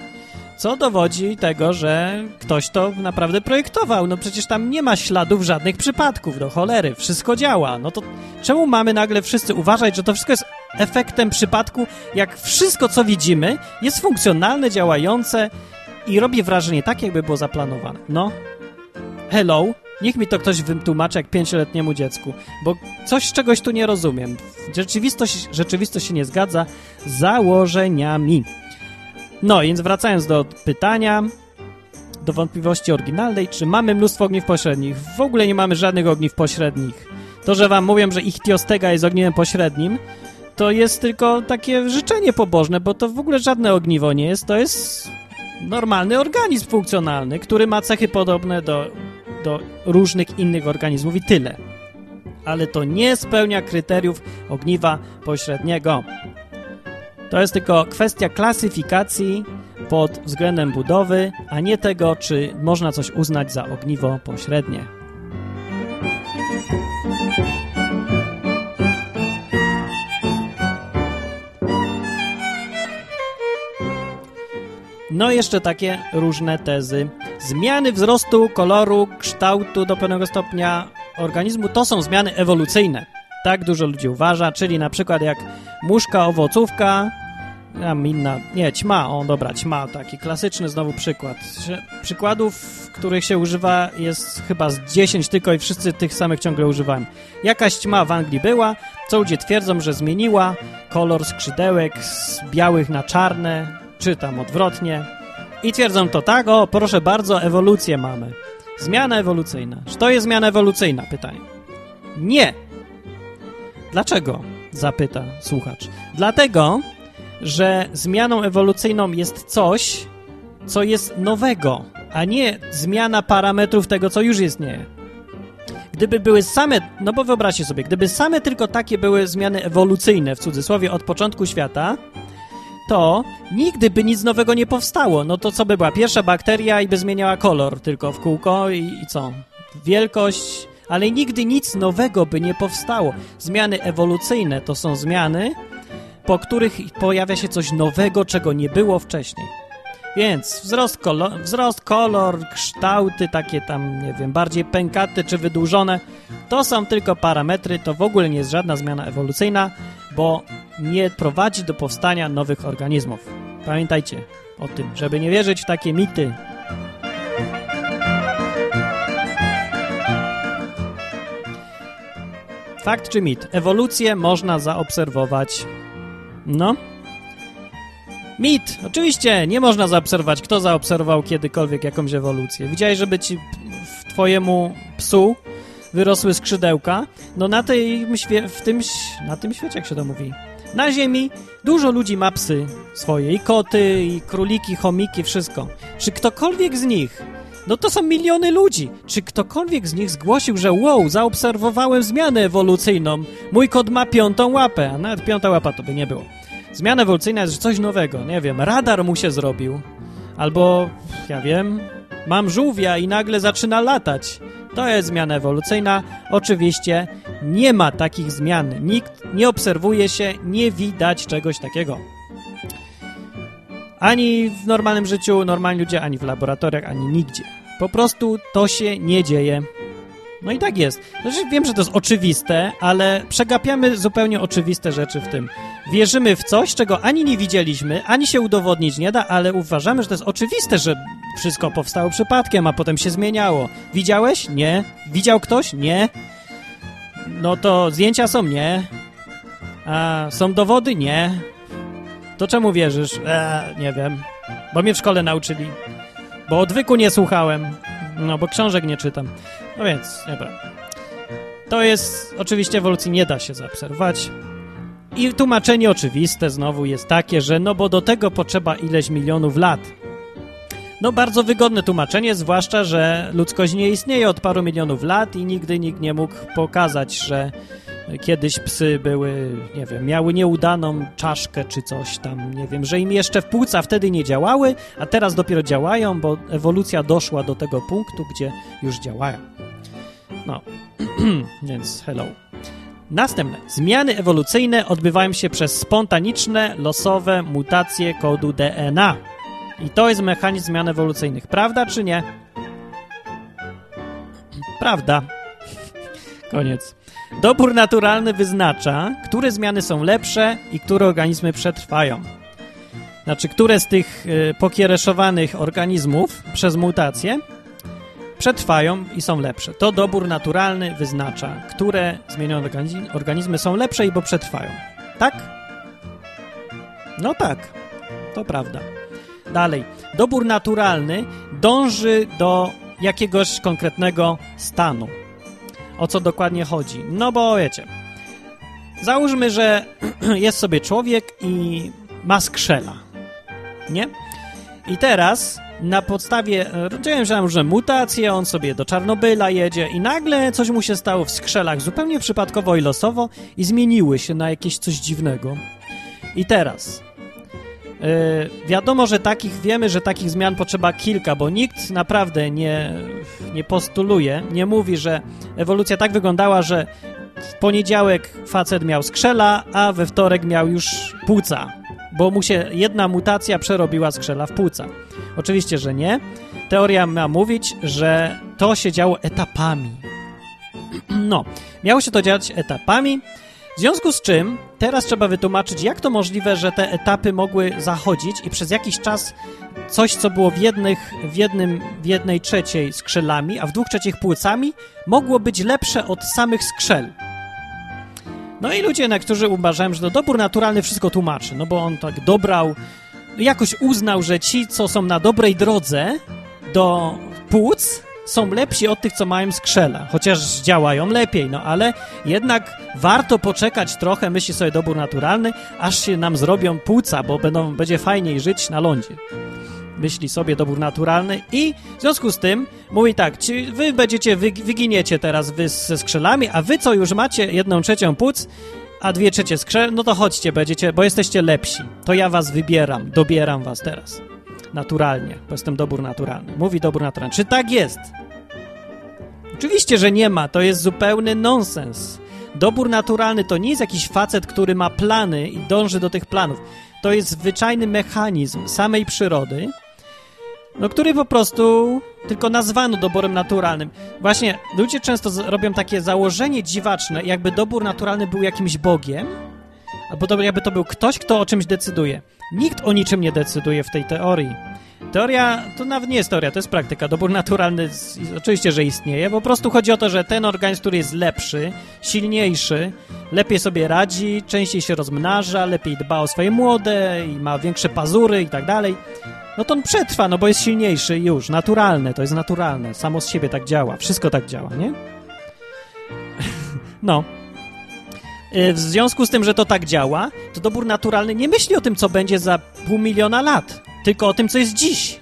co dowodzi tego, że ktoś to naprawdę projektował. No przecież tam nie ma śladów żadnych przypadków, do cholery, wszystko działa. No to czemu mamy nagle wszyscy uważać, że to wszystko jest efektem przypadku, jak wszystko, co widzimy, jest funkcjonalne, działające, i robi wrażenie tak, jakby było zaplanowane. No, hello, niech mi to ktoś wytłumaczy jak pięcioletniemu dziecku, bo coś czegoś tu nie rozumiem. Rzeczywistość, rzeczywistość się nie zgadza z założeniami. No, więc wracając do pytania, do wątpliwości oryginalnej, czy mamy mnóstwo ogniw pośrednich? W ogóle nie mamy żadnych ogniw pośrednich. To, że wam mówią, że ichtiostega jest ogniwem pośrednim, to jest tylko takie życzenie pobożne, bo to w ogóle żadne ogniwo nie jest, to jest normalny organizm funkcjonalny, który ma cechy podobne do, do różnych innych organizmów i tyle. Ale to nie spełnia kryteriów ogniwa pośredniego. To jest tylko kwestia klasyfikacji pod względem budowy, a nie tego, czy można coś uznać za ogniwo pośrednie. No i jeszcze takie różne tezy. Zmiany wzrostu, koloru, kształtu do pewnego stopnia organizmu to są zmiany ewolucyjne. Tak dużo ludzi uważa, czyli na przykład jak muszka, owocówka, tam inna, nie, ćma, o dobra, ćma, taki klasyczny znowu przykład. Przykładów, których się używa jest chyba z 10 tylko i wszyscy tych samych ciągle używałem. Jakaś ćma w Anglii była, co ludzie twierdzą, że zmieniła kolor skrzydełek z białych na czarne, czy tam odwrotnie. I twierdzą to tak, o proszę bardzo, ewolucję mamy. Zmiana ewolucyjna. Czy to jest zmiana ewolucyjna? Pytanie. Nie. Dlaczego? Zapyta słuchacz. Dlatego, że zmianą ewolucyjną jest coś, co jest nowego, a nie zmiana parametrów tego, co już istnieje. Gdyby były same, no bo wyobraźcie sobie, gdyby same tylko takie były zmiany ewolucyjne, w cudzysłowie, od początku świata, to nigdy by nic nowego nie powstało. No to co by była? Pierwsza bakteria i by zmieniała kolor tylko w kółko i, i co? Wielkość, ale nigdy nic nowego by nie powstało. Zmiany ewolucyjne to są zmiany, po których pojawia się coś nowego, czego nie było wcześniej. Więc wzrost, kolor, wzrost, kolor, kształty takie tam, nie wiem, bardziej pękaty czy wydłużone, to są tylko parametry, to w ogóle nie jest żadna zmiana ewolucyjna, bo nie prowadzi do powstania nowych organizmów. Pamiętajcie o tym, żeby nie wierzyć w takie mity. Fakt czy mit? Ewolucję można zaobserwować. No. Mit! Oczywiście, nie można zaobserwować. Kto zaobserwował kiedykolwiek jakąś ewolucję? Widziałeś, żeby ci w twojemu psu wyrosły skrzydełka? No na tej, w tym, na tym świecie, jak się to mówi, na Ziemi dużo ludzi ma psy swoje, i koty, i króliki, chomiki, wszystko. Czy ktokolwiek z nich, no to są miliony ludzi, czy ktokolwiek z nich zgłosił, że wow, zaobserwowałem zmianę ewolucyjną, mój kot ma piątą łapę, a nawet piąta łapa to by nie było. Zmiana ewolucyjna jest coś nowego, nie wiem, radar mu się zrobił, albo, ja wiem, mam żółwia i nagle zaczyna latać. To jest zmiana ewolucyjna. Oczywiście nie ma takich zmian. Nikt nie obserwuje się, nie widać czegoś takiego. Ani w normalnym życiu, normalni ludzie, ani w laboratoriach, ani nigdzie. Po prostu to się nie dzieje. No i tak jest. Znaczy, wiem, że to jest oczywiste, ale przegapiamy zupełnie oczywiste rzeczy w tym. Wierzymy w coś, czego ani nie widzieliśmy, ani się udowodnić nie da, ale uważamy, że to jest oczywiste, że wszystko powstało przypadkiem, a potem się zmieniało. Widziałeś? Nie. Widział ktoś? Nie. No to zdjęcia są? Nie. A są dowody? Nie. To czemu wierzysz? Eee, nie wiem. Bo mnie w szkole nauczyli. Bo odwyku nie słuchałem. No, bo książek nie czytam. No więc, dobra. To jest, oczywiście ewolucji nie da się zaobserwować. I tłumaczenie oczywiste znowu jest takie, że no bo do tego potrzeba ileś milionów lat. No bardzo wygodne tłumaczenie, zwłaszcza, że ludzkość nie istnieje od paru milionów lat i nigdy nikt nie mógł pokazać, że kiedyś psy były, nie wiem, miały nieudaną czaszkę czy coś tam, nie wiem, że im jeszcze w płuca wtedy nie działały, a teraz dopiero działają, bo ewolucja doszła do tego punktu, gdzie już działają. No, więc hello. Następne. Zmiany ewolucyjne odbywają się przez spontaniczne, losowe mutacje kodu DNA. I to jest mechanizm zmian ewolucyjnych. Prawda czy nie? Prawda. Koniec. Dobór naturalny wyznacza, które zmiany są lepsze i które organizmy przetrwają. znaczy, które z tych y, pokiereszowanych organizmów przez mutację przetrwają i są lepsze. To dobór naturalny wyznacza, które zmienione organizmy są lepsze i bo przetrwają. Tak? No tak, to prawda. Dalej. Dobór naturalny dąży do jakiegoś konkretnego stanu. O co dokładnie chodzi? No bo wiecie, załóżmy, że jest sobie człowiek i ma skrzela, nie? I teraz na podstawie, dzieją się różne mutacje, on sobie do Czarnobyla jedzie i nagle coś mu się stało w skrzelach zupełnie przypadkowo i losowo i zmieniły się na jakieś coś dziwnego. I teraz wiadomo, że takich, wiemy, że takich zmian potrzeba kilka, bo nikt naprawdę nie, nie postuluje, nie mówi, że ewolucja tak wyglądała, że w poniedziałek facet miał skrzela, a we wtorek miał już płuca, bo mu się jedna mutacja przerobiła skrzela w płuca. Oczywiście, że nie. Teoria ma mówić, że to się działo etapami. No, miało się to dziać etapami, w związku z czym teraz trzeba wytłumaczyć, jak to możliwe, że te etapy mogły zachodzić i przez jakiś czas coś, co było w, jednych, w, jednym, w jednej trzeciej skrzelami, a w dwóch trzecich płucami, mogło być lepsze od samych skrzel. No i ludzie, na którzy uważają, że to dobór naturalny wszystko tłumaczy, no bo on tak dobrał, jakoś uznał, że ci, co są na dobrej drodze do płuc, są lepsi od tych, co mają skrzela, chociaż działają lepiej, no ale jednak warto poczekać trochę, myśli sobie dobór naturalny, aż się nam zrobią płuca, bo będą, będzie fajniej żyć na lądzie. Myśli sobie dobór naturalny i w związku z tym mówi tak, ci, wy będziecie, wy, wyginiecie teraz wy ze skrzelami, a wy co już macie jedną trzecią płuc, a dwie trzecie skrzel, no to chodźcie, będziecie, bo jesteście lepsi. To ja was wybieram, dobieram was teraz. Naturalnie, bo jestem dobór naturalny. Mówi dobór naturalny. Czy tak jest? Oczywiście, że nie ma. To jest zupełny nonsens. Dobór naturalny to nie jest jakiś facet, który ma plany i dąży do tych planów. To jest zwyczajny mechanizm samej przyrody, no, który po prostu tylko nazwano doborem naturalnym. Właśnie ludzie często robią takie założenie dziwaczne, jakby dobór naturalny był jakimś bogiem, albo to, jakby to był ktoś, kto o czymś decyduje. Nikt o niczym nie decyduje w tej teorii. Teoria to nawet nie jest teoria, to jest praktyka. Dobór naturalny oczywiście, że istnieje. Po prostu chodzi o to, że ten organizm, który jest lepszy, silniejszy, lepiej sobie radzi, częściej się rozmnaża, lepiej dba o swoje młode i ma większe pazury i tak dalej, no to on przetrwa, no bo jest silniejszy już. Naturalne, to jest naturalne. Samo z siebie tak działa. Wszystko tak działa, nie? no. Y, w związku z tym, że to tak działa, to dobór naturalny nie myśli o tym, co będzie za pół miliona lat tylko o tym, co jest dziś.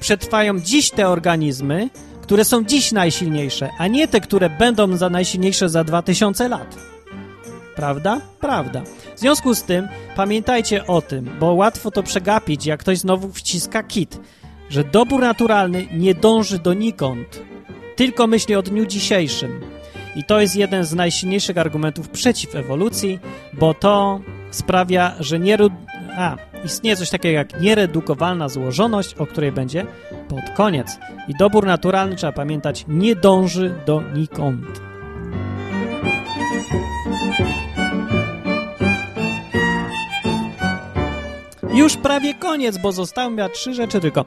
Przetrwają dziś te organizmy, które są dziś najsilniejsze, a nie te, które będą za najsilniejsze za 2000 lat. Prawda? Prawda. W związku z tym pamiętajcie o tym, bo łatwo to przegapić, jak ktoś znowu wciska kit, że dobór naturalny nie dąży donikąd, tylko myśli o dniu dzisiejszym. I to jest jeden z najsilniejszych argumentów przeciw ewolucji, bo to sprawia, że nie... A, istnieje coś takiego jak nieredukowalna złożoność, o której będzie pod koniec. I dobór naturalny, trzeba pamiętać, nie dąży do nikąd. Już prawie koniec, bo zostały mi trzy rzeczy tylko.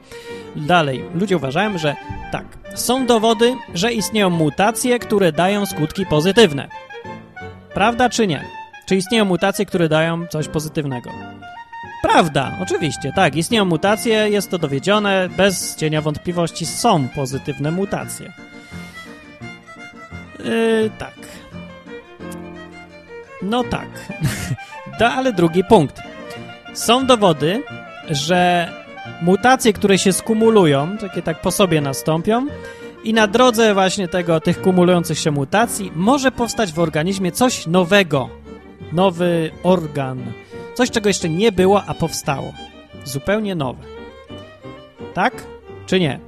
Dalej, ludzie uważają, że tak, są dowody, że istnieją mutacje, które dają skutki pozytywne. Prawda czy nie? Czy istnieją mutacje, które dają coś pozytywnego? Prawda, oczywiście, tak, istnieją mutacje, jest to dowiedzione, bez cienia wątpliwości są pozytywne mutacje. Yy, tak. No tak. no, ale drugi punkt. Są dowody, że mutacje, które się skumulują, takie tak po sobie nastąpią, i na drodze właśnie tego, tych kumulujących się mutacji może powstać w organizmie coś nowego. Nowy organ Coś, czego jeszcze nie było, a powstało. Zupełnie nowe. Tak? Czy nie?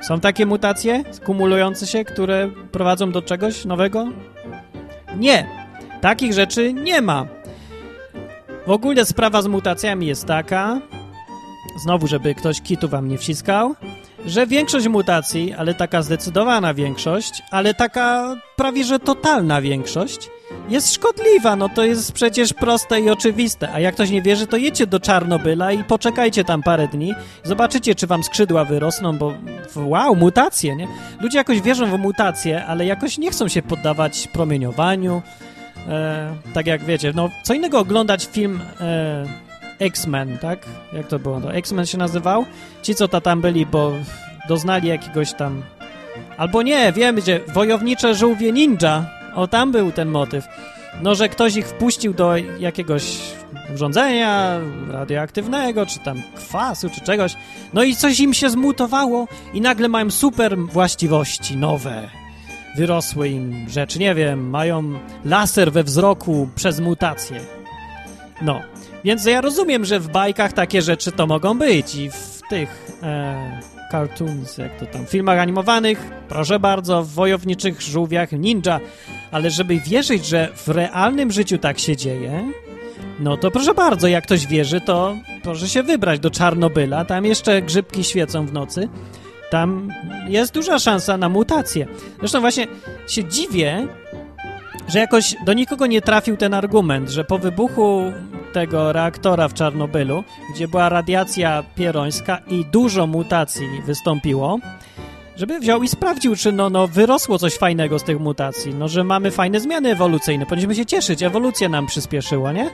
Są takie mutacje kumulujące się, które prowadzą do czegoś nowego? Nie. Takich rzeczy nie ma. W ogóle sprawa z mutacjami jest taka, znowu, żeby ktoś kitu wam nie wciskał, że większość mutacji, ale taka zdecydowana większość, ale taka prawie że totalna większość, jest szkodliwa, no to jest przecież proste i oczywiste. A jak ktoś nie wierzy, to jedźcie do Czarnobyla i poczekajcie tam parę dni. Zobaczycie, czy wam skrzydła wyrosną, bo wow, mutacje, nie? Ludzie jakoś wierzą w mutacje, ale jakoś nie chcą się poddawać promieniowaniu. E, tak jak wiecie, no co innego oglądać film e, X-Men, tak? Jak to było? To X-Men się nazywał? Ci, co ta tam byli, bo doznali jakiegoś tam... Albo nie, wiem, gdzie wojownicze żółwie ninja. O, tam był ten motyw. No, że ktoś ich wpuścił do jakiegoś urządzenia radioaktywnego, czy tam kwasu, czy czegoś. No i coś im się zmutowało i nagle mają super właściwości nowe. Wyrosły im rzeczy, nie wiem, mają laser we wzroku przez mutację. No, więc ja rozumiem, że w bajkach takie rzeczy to mogą być i w tych e, cartoons, jak to tam, filmach animowanych, proszę bardzo, w wojowniczych żółwiach ninja, ale żeby wierzyć, że w realnym życiu tak się dzieje, no to proszę bardzo, jak ktoś wierzy, to proszę się wybrać do Czarnobyla, tam jeszcze grzybki świecą w nocy, tam jest duża szansa na mutację. Zresztą właśnie się dziwię, że jakoś do nikogo nie trafił ten argument, że po wybuchu tego reaktora w Czarnobylu, gdzie była radiacja pierońska i dużo mutacji wystąpiło, żeby wziął i sprawdził, czy no, no wyrosło coś fajnego z tych mutacji, no że mamy fajne zmiany ewolucyjne, powinniśmy się cieszyć, ewolucja nam przyspieszyła, nie?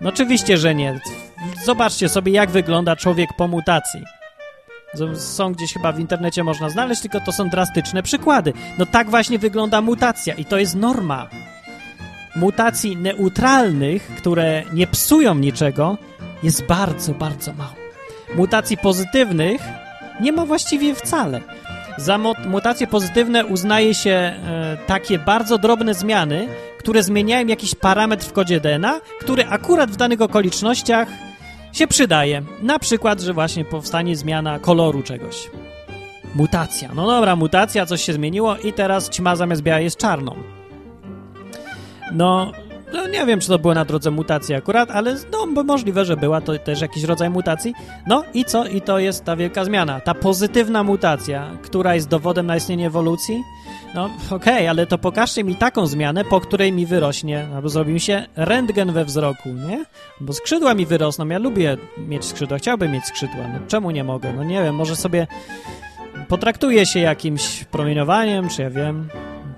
No oczywiście, że nie. Zobaczcie sobie, jak wygląda człowiek po mutacji. Są gdzieś chyba w internecie można znaleźć, tylko to są drastyczne przykłady. No tak właśnie wygląda mutacja i to jest norma. Mutacji neutralnych, które nie psują niczego, jest bardzo, bardzo mało. Mutacji pozytywnych nie ma właściwie wcale. Za mutacje pozytywne uznaje się e, takie bardzo drobne zmiany, które zmieniają jakiś parametr w kodzie DNA, który akurat w danych okolicznościach się przydaje. Na przykład, że właśnie powstanie zmiana koloru czegoś. Mutacja. No dobra, mutacja, coś się zmieniło i teraz ćma zamiast biała jest czarną. No, no nie wiem, czy to było na drodze mutacji akurat, ale no, bo możliwe, że była to też jakiś rodzaj mutacji. No i co? I to jest ta wielka zmiana. Ta pozytywna mutacja, która jest dowodem na istnienie ewolucji. No okej, okay, ale to pokażcie mi taką zmianę, po której mi wyrośnie, albo zrobi mi się rentgen we wzroku, nie? Bo skrzydła mi wyrosną, ja lubię mieć skrzydła, chciałbym mieć skrzydła, no czemu nie mogę? No nie wiem, może sobie potraktuję się jakimś promieniowaniem, czy ja wiem,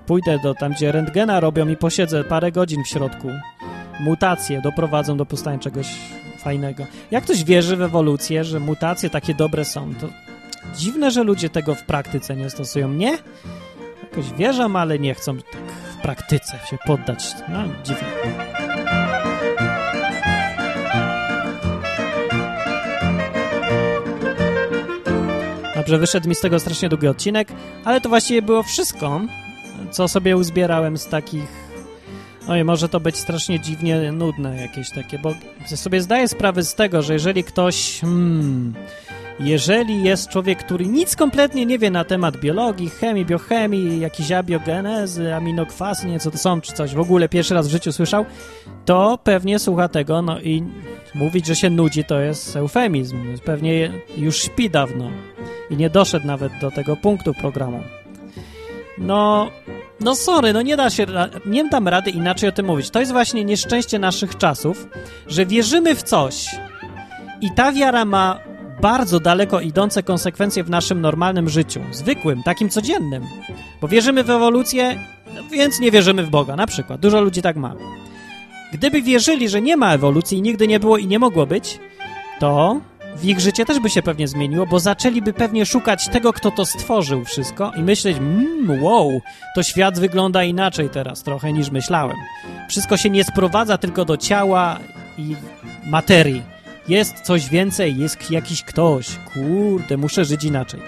Pójdę do tam, gdzie rentgena robią i posiedzę parę godzin w środku. Mutacje doprowadzą do powstania czegoś fajnego. Jak ktoś wierzy w ewolucję, że mutacje takie dobre są, to dziwne, że ludzie tego w praktyce nie stosują. Nie? Jakoś wierzą, ale nie chcą tak w praktyce się poddać. No, dziwne. Dobrze, wyszedł mi z tego strasznie długi odcinek, ale to właściwie było wszystko co sobie uzbierałem z takich Oj, może to być strasznie dziwnie nudne jakieś takie, bo sobie zdaję sprawę z tego, że jeżeli ktoś, hmm, jeżeli jest człowiek, który nic kompletnie nie wie na temat biologii, chemii, biochemii, jakiejś abiogenezy, aminokwasy, nie co to są, czy coś, w ogóle pierwszy raz w życiu słyszał, to pewnie słucha tego, no i mówić, że się nudzi, to jest eufemizm. Pewnie już śpi dawno i nie doszedł nawet do tego punktu programu. No, no sorry, no nie da się, nie dam rady inaczej o tym mówić. To jest właśnie nieszczęście naszych czasów, że wierzymy w coś i ta wiara ma bardzo daleko idące konsekwencje w naszym normalnym życiu, zwykłym, takim codziennym. Bo wierzymy w ewolucję, więc nie wierzymy w Boga, na przykład. Dużo ludzi tak ma. Gdyby wierzyli, że nie ma ewolucji, nigdy nie było i nie mogło być, to w ich życie też by się pewnie zmieniło, bo zaczęliby pewnie szukać tego, kto to stworzył wszystko i myśleć, mmm, wow, to świat wygląda inaczej teraz trochę niż myślałem. Wszystko się nie sprowadza tylko do ciała i materii. Jest coś więcej, jest jakiś ktoś. Kurde, muszę żyć inaczej.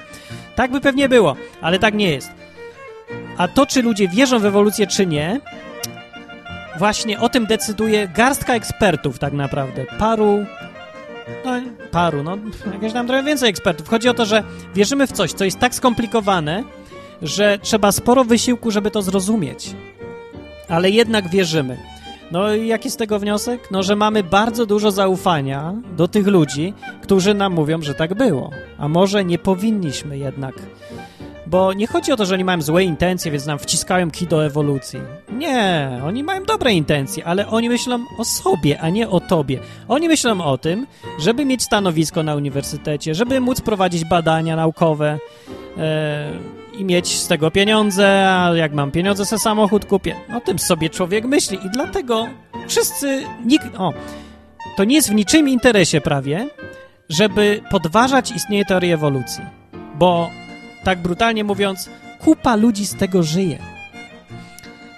Tak by pewnie było, ale tak nie jest. A to, czy ludzie wierzą w ewolucję, czy nie, właśnie o tym decyduje garstka ekspertów tak naprawdę. Paru no, paru, no, jakieś tam trochę więcej ekspertów. Chodzi o to, że wierzymy w coś, co jest tak skomplikowane, że trzeba sporo wysiłku, żeby to zrozumieć. Ale jednak wierzymy. No i jaki z tego wniosek? No, że mamy bardzo dużo zaufania do tych ludzi, którzy nam mówią, że tak było. A może nie powinniśmy jednak. Bo nie chodzi o to, że oni mają złe intencje, więc nam wciskają kij do ewolucji. Nie, oni mają dobre intencje, ale oni myślą o sobie, a nie o tobie. Oni myślą o tym, żeby mieć stanowisko na uniwersytecie, żeby móc prowadzić badania naukowe e, i mieć z tego pieniądze, a jak mam pieniądze, se samochód kupię. O tym sobie człowiek myśli i dlatego wszyscy, nikt, o, to nie jest w niczym interesie prawie, żeby podważać istnienie teorii ewolucji, bo tak brutalnie mówiąc, kupa ludzi z tego żyje.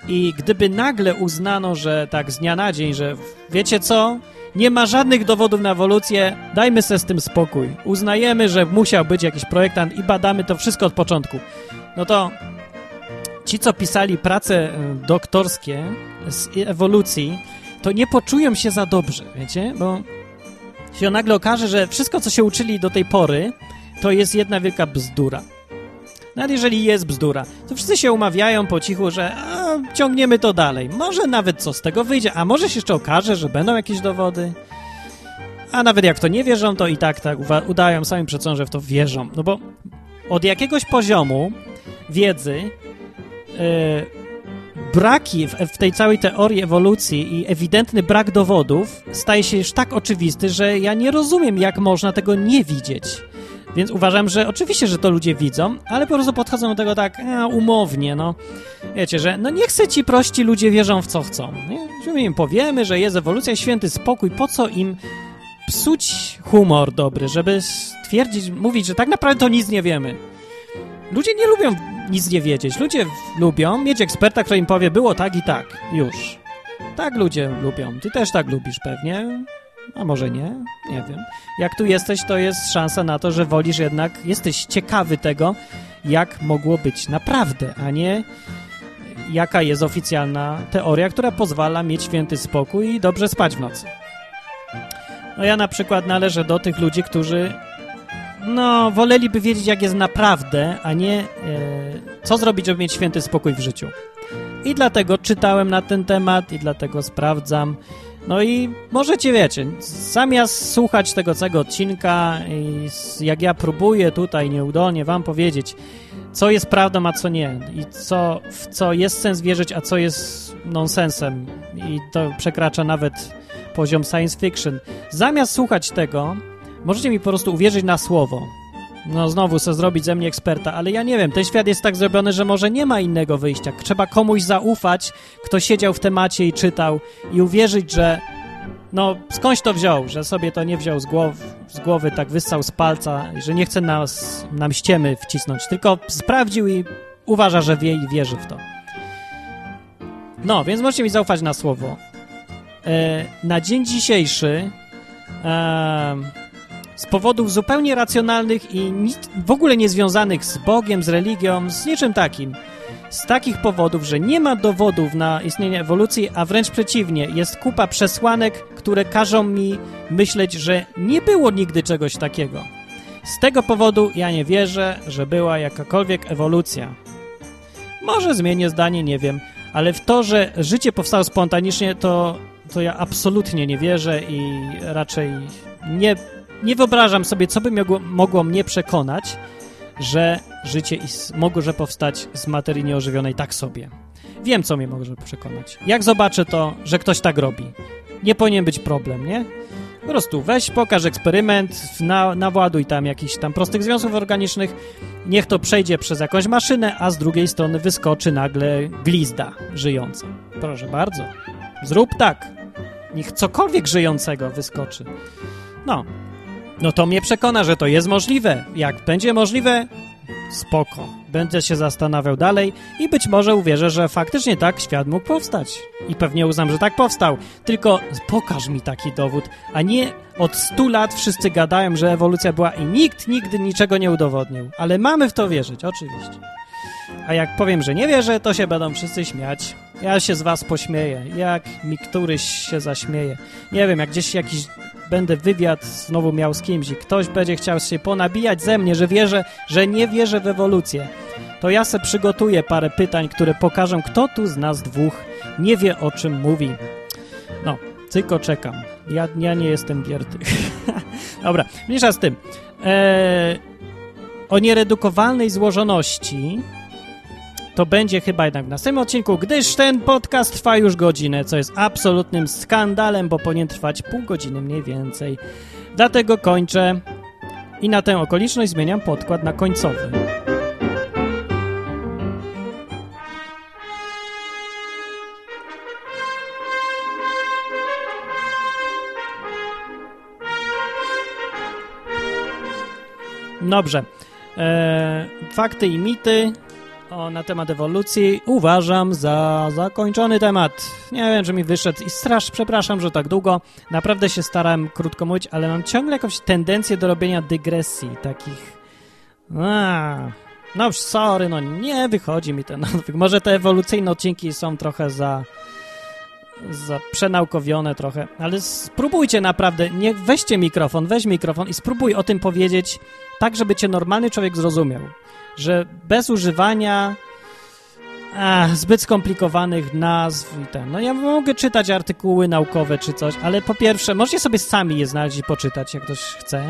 I gdyby nagle uznano, że tak z dnia na dzień, że wiecie co, nie ma żadnych dowodów na ewolucję, dajmy sobie z tym spokój. Uznajemy, że musiał być jakiś projektant i badamy to wszystko od początku. No to ci, co pisali prace e, doktorskie z ewolucji, to nie poczują się za dobrze, wiecie? Bo się nagle okaże, że wszystko, co się uczyli do tej pory, to jest jedna wielka bzdura. Nawet jeżeli jest bzdura, to wszyscy się umawiają po cichu, że ciągniemy to dalej. Może nawet co z tego wyjdzie, a może się jeszcze okaże, że będą jakieś dowody. A nawet jak to nie wierzą, to i tak tak udają sami przed że w to wierzą. No bo od jakiegoś poziomu wiedzy yy, braki w, w, tej całej teorii ewolucji i ewidentny brak dowodów staje się już tak oczywisty, że ja nie rozumiem, jak można tego nie widzieć. Więc uważam, że oczywiście, że to ludzie widzą, ale po prostu podchodzą do tego tak e, umownie, no. Wiecie, że no nie chcę ci prości ludzie wierzą w co chcą. Nie? Że im powiemy, że jest ewolucja, święty spokój, po co im psuć humor dobry, żeby stwierdzić, mówić, że tak naprawdę to nic nie wiemy. Ludzie nie lubią nic nie wiedzieć. Ludzie lubią mieć eksperta, który im powie, było tak i tak, już. Tak ludzie lubią. Ty też tak lubisz pewnie. A może nie? Nie wiem. Jak tu jesteś, to jest szansa na to, że wolisz jednak, jesteś ciekawy tego, jak mogło być naprawdę, a nie jaka jest oficjalna teoria, która pozwala mieć święty spokój i dobrze spać w nocy. No ja na przykład należę do tych ludzi, którzy no, woleliby wiedzieć, jak jest naprawdę, a nie e, co zrobić, żeby mieć święty spokój w życiu. I dlatego czytałem na ten temat i dlatego sprawdzam no i możecie, wiecie, zamiast słuchać tego całego odcinka i jak ja próbuję tutaj nieudolnie wam powiedzieć, co jest prawdą, a co nie i co, w co jest sens wierzyć, a co jest nonsensem i to przekracza nawet poziom science fiction. Zamiast słuchać tego, możecie mi po prostu uwierzyć na słowo, no znowu chcę zrobić ze mnie eksperta, ale ja nie wiem, ten świat jest tak zrobiony, że może nie ma innego wyjścia. Trzeba komuś zaufać, kto siedział w temacie i czytał i uwierzyć, że no skądś to wziął, że sobie to nie wziął z głowy, z głowy tak wyssał z palca i że nie chce nas, nam ściemy wcisnąć, tylko sprawdził i uważa, że wie i wierzy w to. No, więc możecie mi zaufać na słowo. E, na dzień dzisiejszy e, z powodów zupełnie racjonalnych i w ogóle niezwiązanych z Bogiem, z religią, z niczym takim. Z takich powodów, że nie ma dowodów na istnienie ewolucji, a wręcz przeciwnie, jest kupa przesłanek, które każą mi myśleć, że nie było nigdy czegoś takiego. Z tego powodu ja nie wierzę, że była jakakolwiek ewolucja. Może zmienię zdanie, nie wiem, ale w to, że życie powstało spontanicznie, to, to ja absolutnie nie wierzę i raczej nie nie wyobrażam sobie, co by mogło, mogło mnie przekonać, że życie może powstać z materii nieożywionej tak sobie. Wiem, co mnie może przekonać. Jak zobaczę to, że ktoś tak robi, nie powinien być problem, nie? Po prostu weź, pokaż eksperyment, na, nawładuj tam jakichś tam prostych związków organicznych, niech to przejdzie przez jakąś maszynę, a z drugiej strony wyskoczy nagle glizda żyjąca. Proszę bardzo, zrób tak. Niech cokolwiek żyjącego wyskoczy. No, no to mnie przekona, że to jest możliwe. Jak będzie możliwe, spoko. Będę się zastanawiał dalej i być może uwierzę, że faktycznie tak świat mógł powstać. I pewnie uznam, że tak powstał. Tylko pokaż mi taki dowód, a nie od stu lat wszyscy gadają, że ewolucja była i nikt nigdy niczego nie udowodnił. Ale mamy w to wierzyć, oczywiście. A jak powiem, że nie wierzę, to się będą wszyscy śmiać. Ja się z was pośmieję, jak mi któryś się zaśmieje. Nie wiem, jak gdzieś jakiś będę wywiad znowu miał z kimś i ktoś będzie chciał się ponabijać ze mnie, że wierzę, że nie wierzę w ewolucję, to ja se przygotuję parę pytań, które pokażą, kto tu z nas dwóch nie wie, o czym mówi. No, tylko czekam. Ja, ja nie jestem wierty. Dobra, mniejsza z tym. Eee, o nieredukowalnej złożoności to będzie chyba jednak w następnym odcinku, gdyż ten podcast trwa już godzinę, co jest absolutnym skandalem, bo powinien trwać pół godziny mniej więcej. Dlatego kończę i na tę okoliczność zmieniam podkład na końcowy. Dobrze. Eee, fakty i mity o, na temat ewolucji uważam za zakończony temat. Nie wiem, że mi wyszedł i strasz, przepraszam, że tak długo. Naprawdę się starałem krótko mówić, ale mam ciągle jakąś tendencję do robienia dygresji, takich... A, no sorry, no nie wychodzi mi ten odwyk. Może te ewolucyjne odcinki są trochę za za przenaukowione trochę, ale spróbujcie naprawdę, nie weźcie mikrofon, weź mikrofon i spróbuj o tym powiedzieć tak, żeby cię normalny człowiek zrozumiał, że bez używania zbyt skomplikowanych nazw i. No ja mogę czytać artykuły naukowe czy coś, ale po pierwsze, możecie sobie sami je znaleźć i poczytać, jak ktoś chce,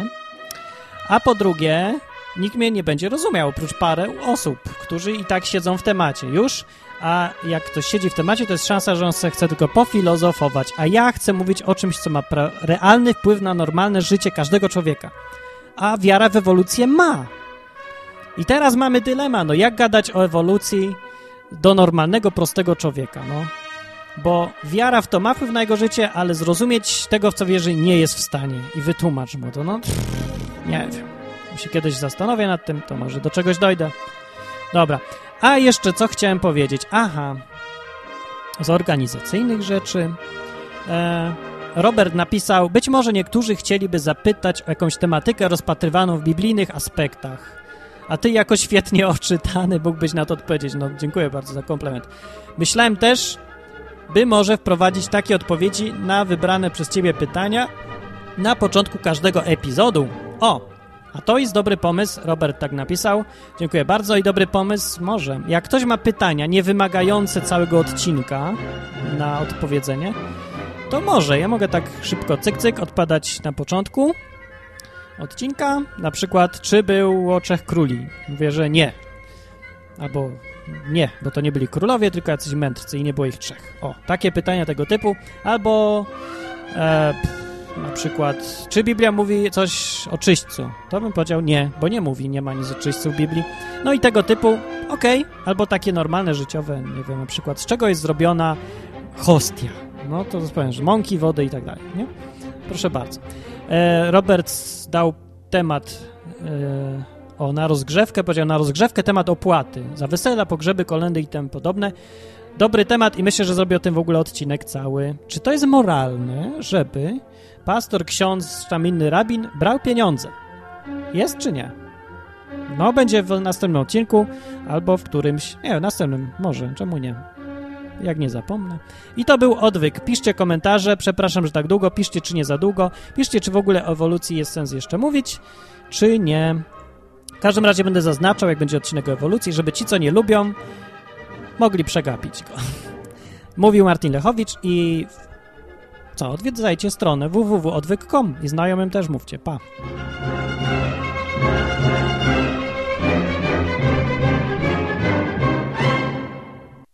a po drugie, nikt mnie nie będzie rozumiał, oprócz parę osób, którzy i tak siedzą w temacie już, a jak ktoś siedzi w temacie, to jest szansa, że on se chce tylko pofilozofować, a ja chcę mówić o czymś, co ma realny wpływ na normalne życie każdego człowieka. A wiara w ewolucję ma. I teraz mamy dylemat, no jak gadać o ewolucji do normalnego, prostego człowieka, no. Bo wiara w to ma wpływ na jego życie, ale zrozumieć tego, w co wierzy, nie jest w stanie. I wytłumacz mu to, no. Nie wiem. się kiedyś zastanowię nad tym, to może do czegoś dojdę. Dobra. A jeszcze co chciałem powiedzieć? Aha. Z organizacyjnych rzeczy. E, Robert napisał, być może niektórzy chcieliby zapytać o jakąś tematykę rozpatrywaną w biblijnych aspektach. A ty jako świetnie oczytany mógłbyś na to odpowiedzieć. No, dziękuję bardzo za komplement. Myślałem też, by może wprowadzić takie odpowiedzi na wybrane przez ciebie pytania na początku każdego epizodu. O, a to jest dobry pomysł, Robert tak napisał. Dziękuję bardzo i dobry pomysł może. Jak ktoś ma pytania nie wymagające całego odcinka na odpowiedzenie, to może. Ja mogę tak szybko cyk cyk odpadać na początku odcinka. Na przykład, czy było trzech króli? Mówię, że nie. Albo nie, bo to nie byli królowie, tylko jacyś mędrcy i nie było ich trzech. O, takie pytania tego typu. Albo... E, na przykład, czy Biblia mówi coś o czyśćcu? To bym powiedział nie, bo nie mówi, nie ma nic o czyśćcu w Biblii. No i tego typu, okej, okay. albo takie normalne, życiowe, nie wiem, na przykład, z czego jest zrobiona hostia? No to powiem, że mąki, wody i tak dalej, nie? Proszę bardzo. E, Robert dał temat e, o, na rozgrzewkę, powiedział na rozgrzewkę temat opłaty za wesela, pogrzeby, kolendy i tym podobne. Dobry temat i myślę, że zrobię o tym w ogóle odcinek cały. Czy to jest moralne, żeby pastor, ksiądz, tam inny rabin brał pieniądze. Jest czy nie? No, będzie w następnym odcinku albo w którymś, nie, w następnym, może, czemu nie? Jak nie zapomnę. I to był odwyk. Piszcie komentarze, przepraszam, że tak długo, piszcie, czy nie za długo. Piszcie, czy w ogóle o ewolucji jest sens jeszcze mówić, czy nie. W każdym razie będę zaznaczał, jak będzie odcinek o ewolucji, żeby ci, co nie lubią, mogli przegapić go. Mówił Martin Lechowicz i co, odwiedzajcie stronę www.odwyk.com i znajomym też mówcie. Pa!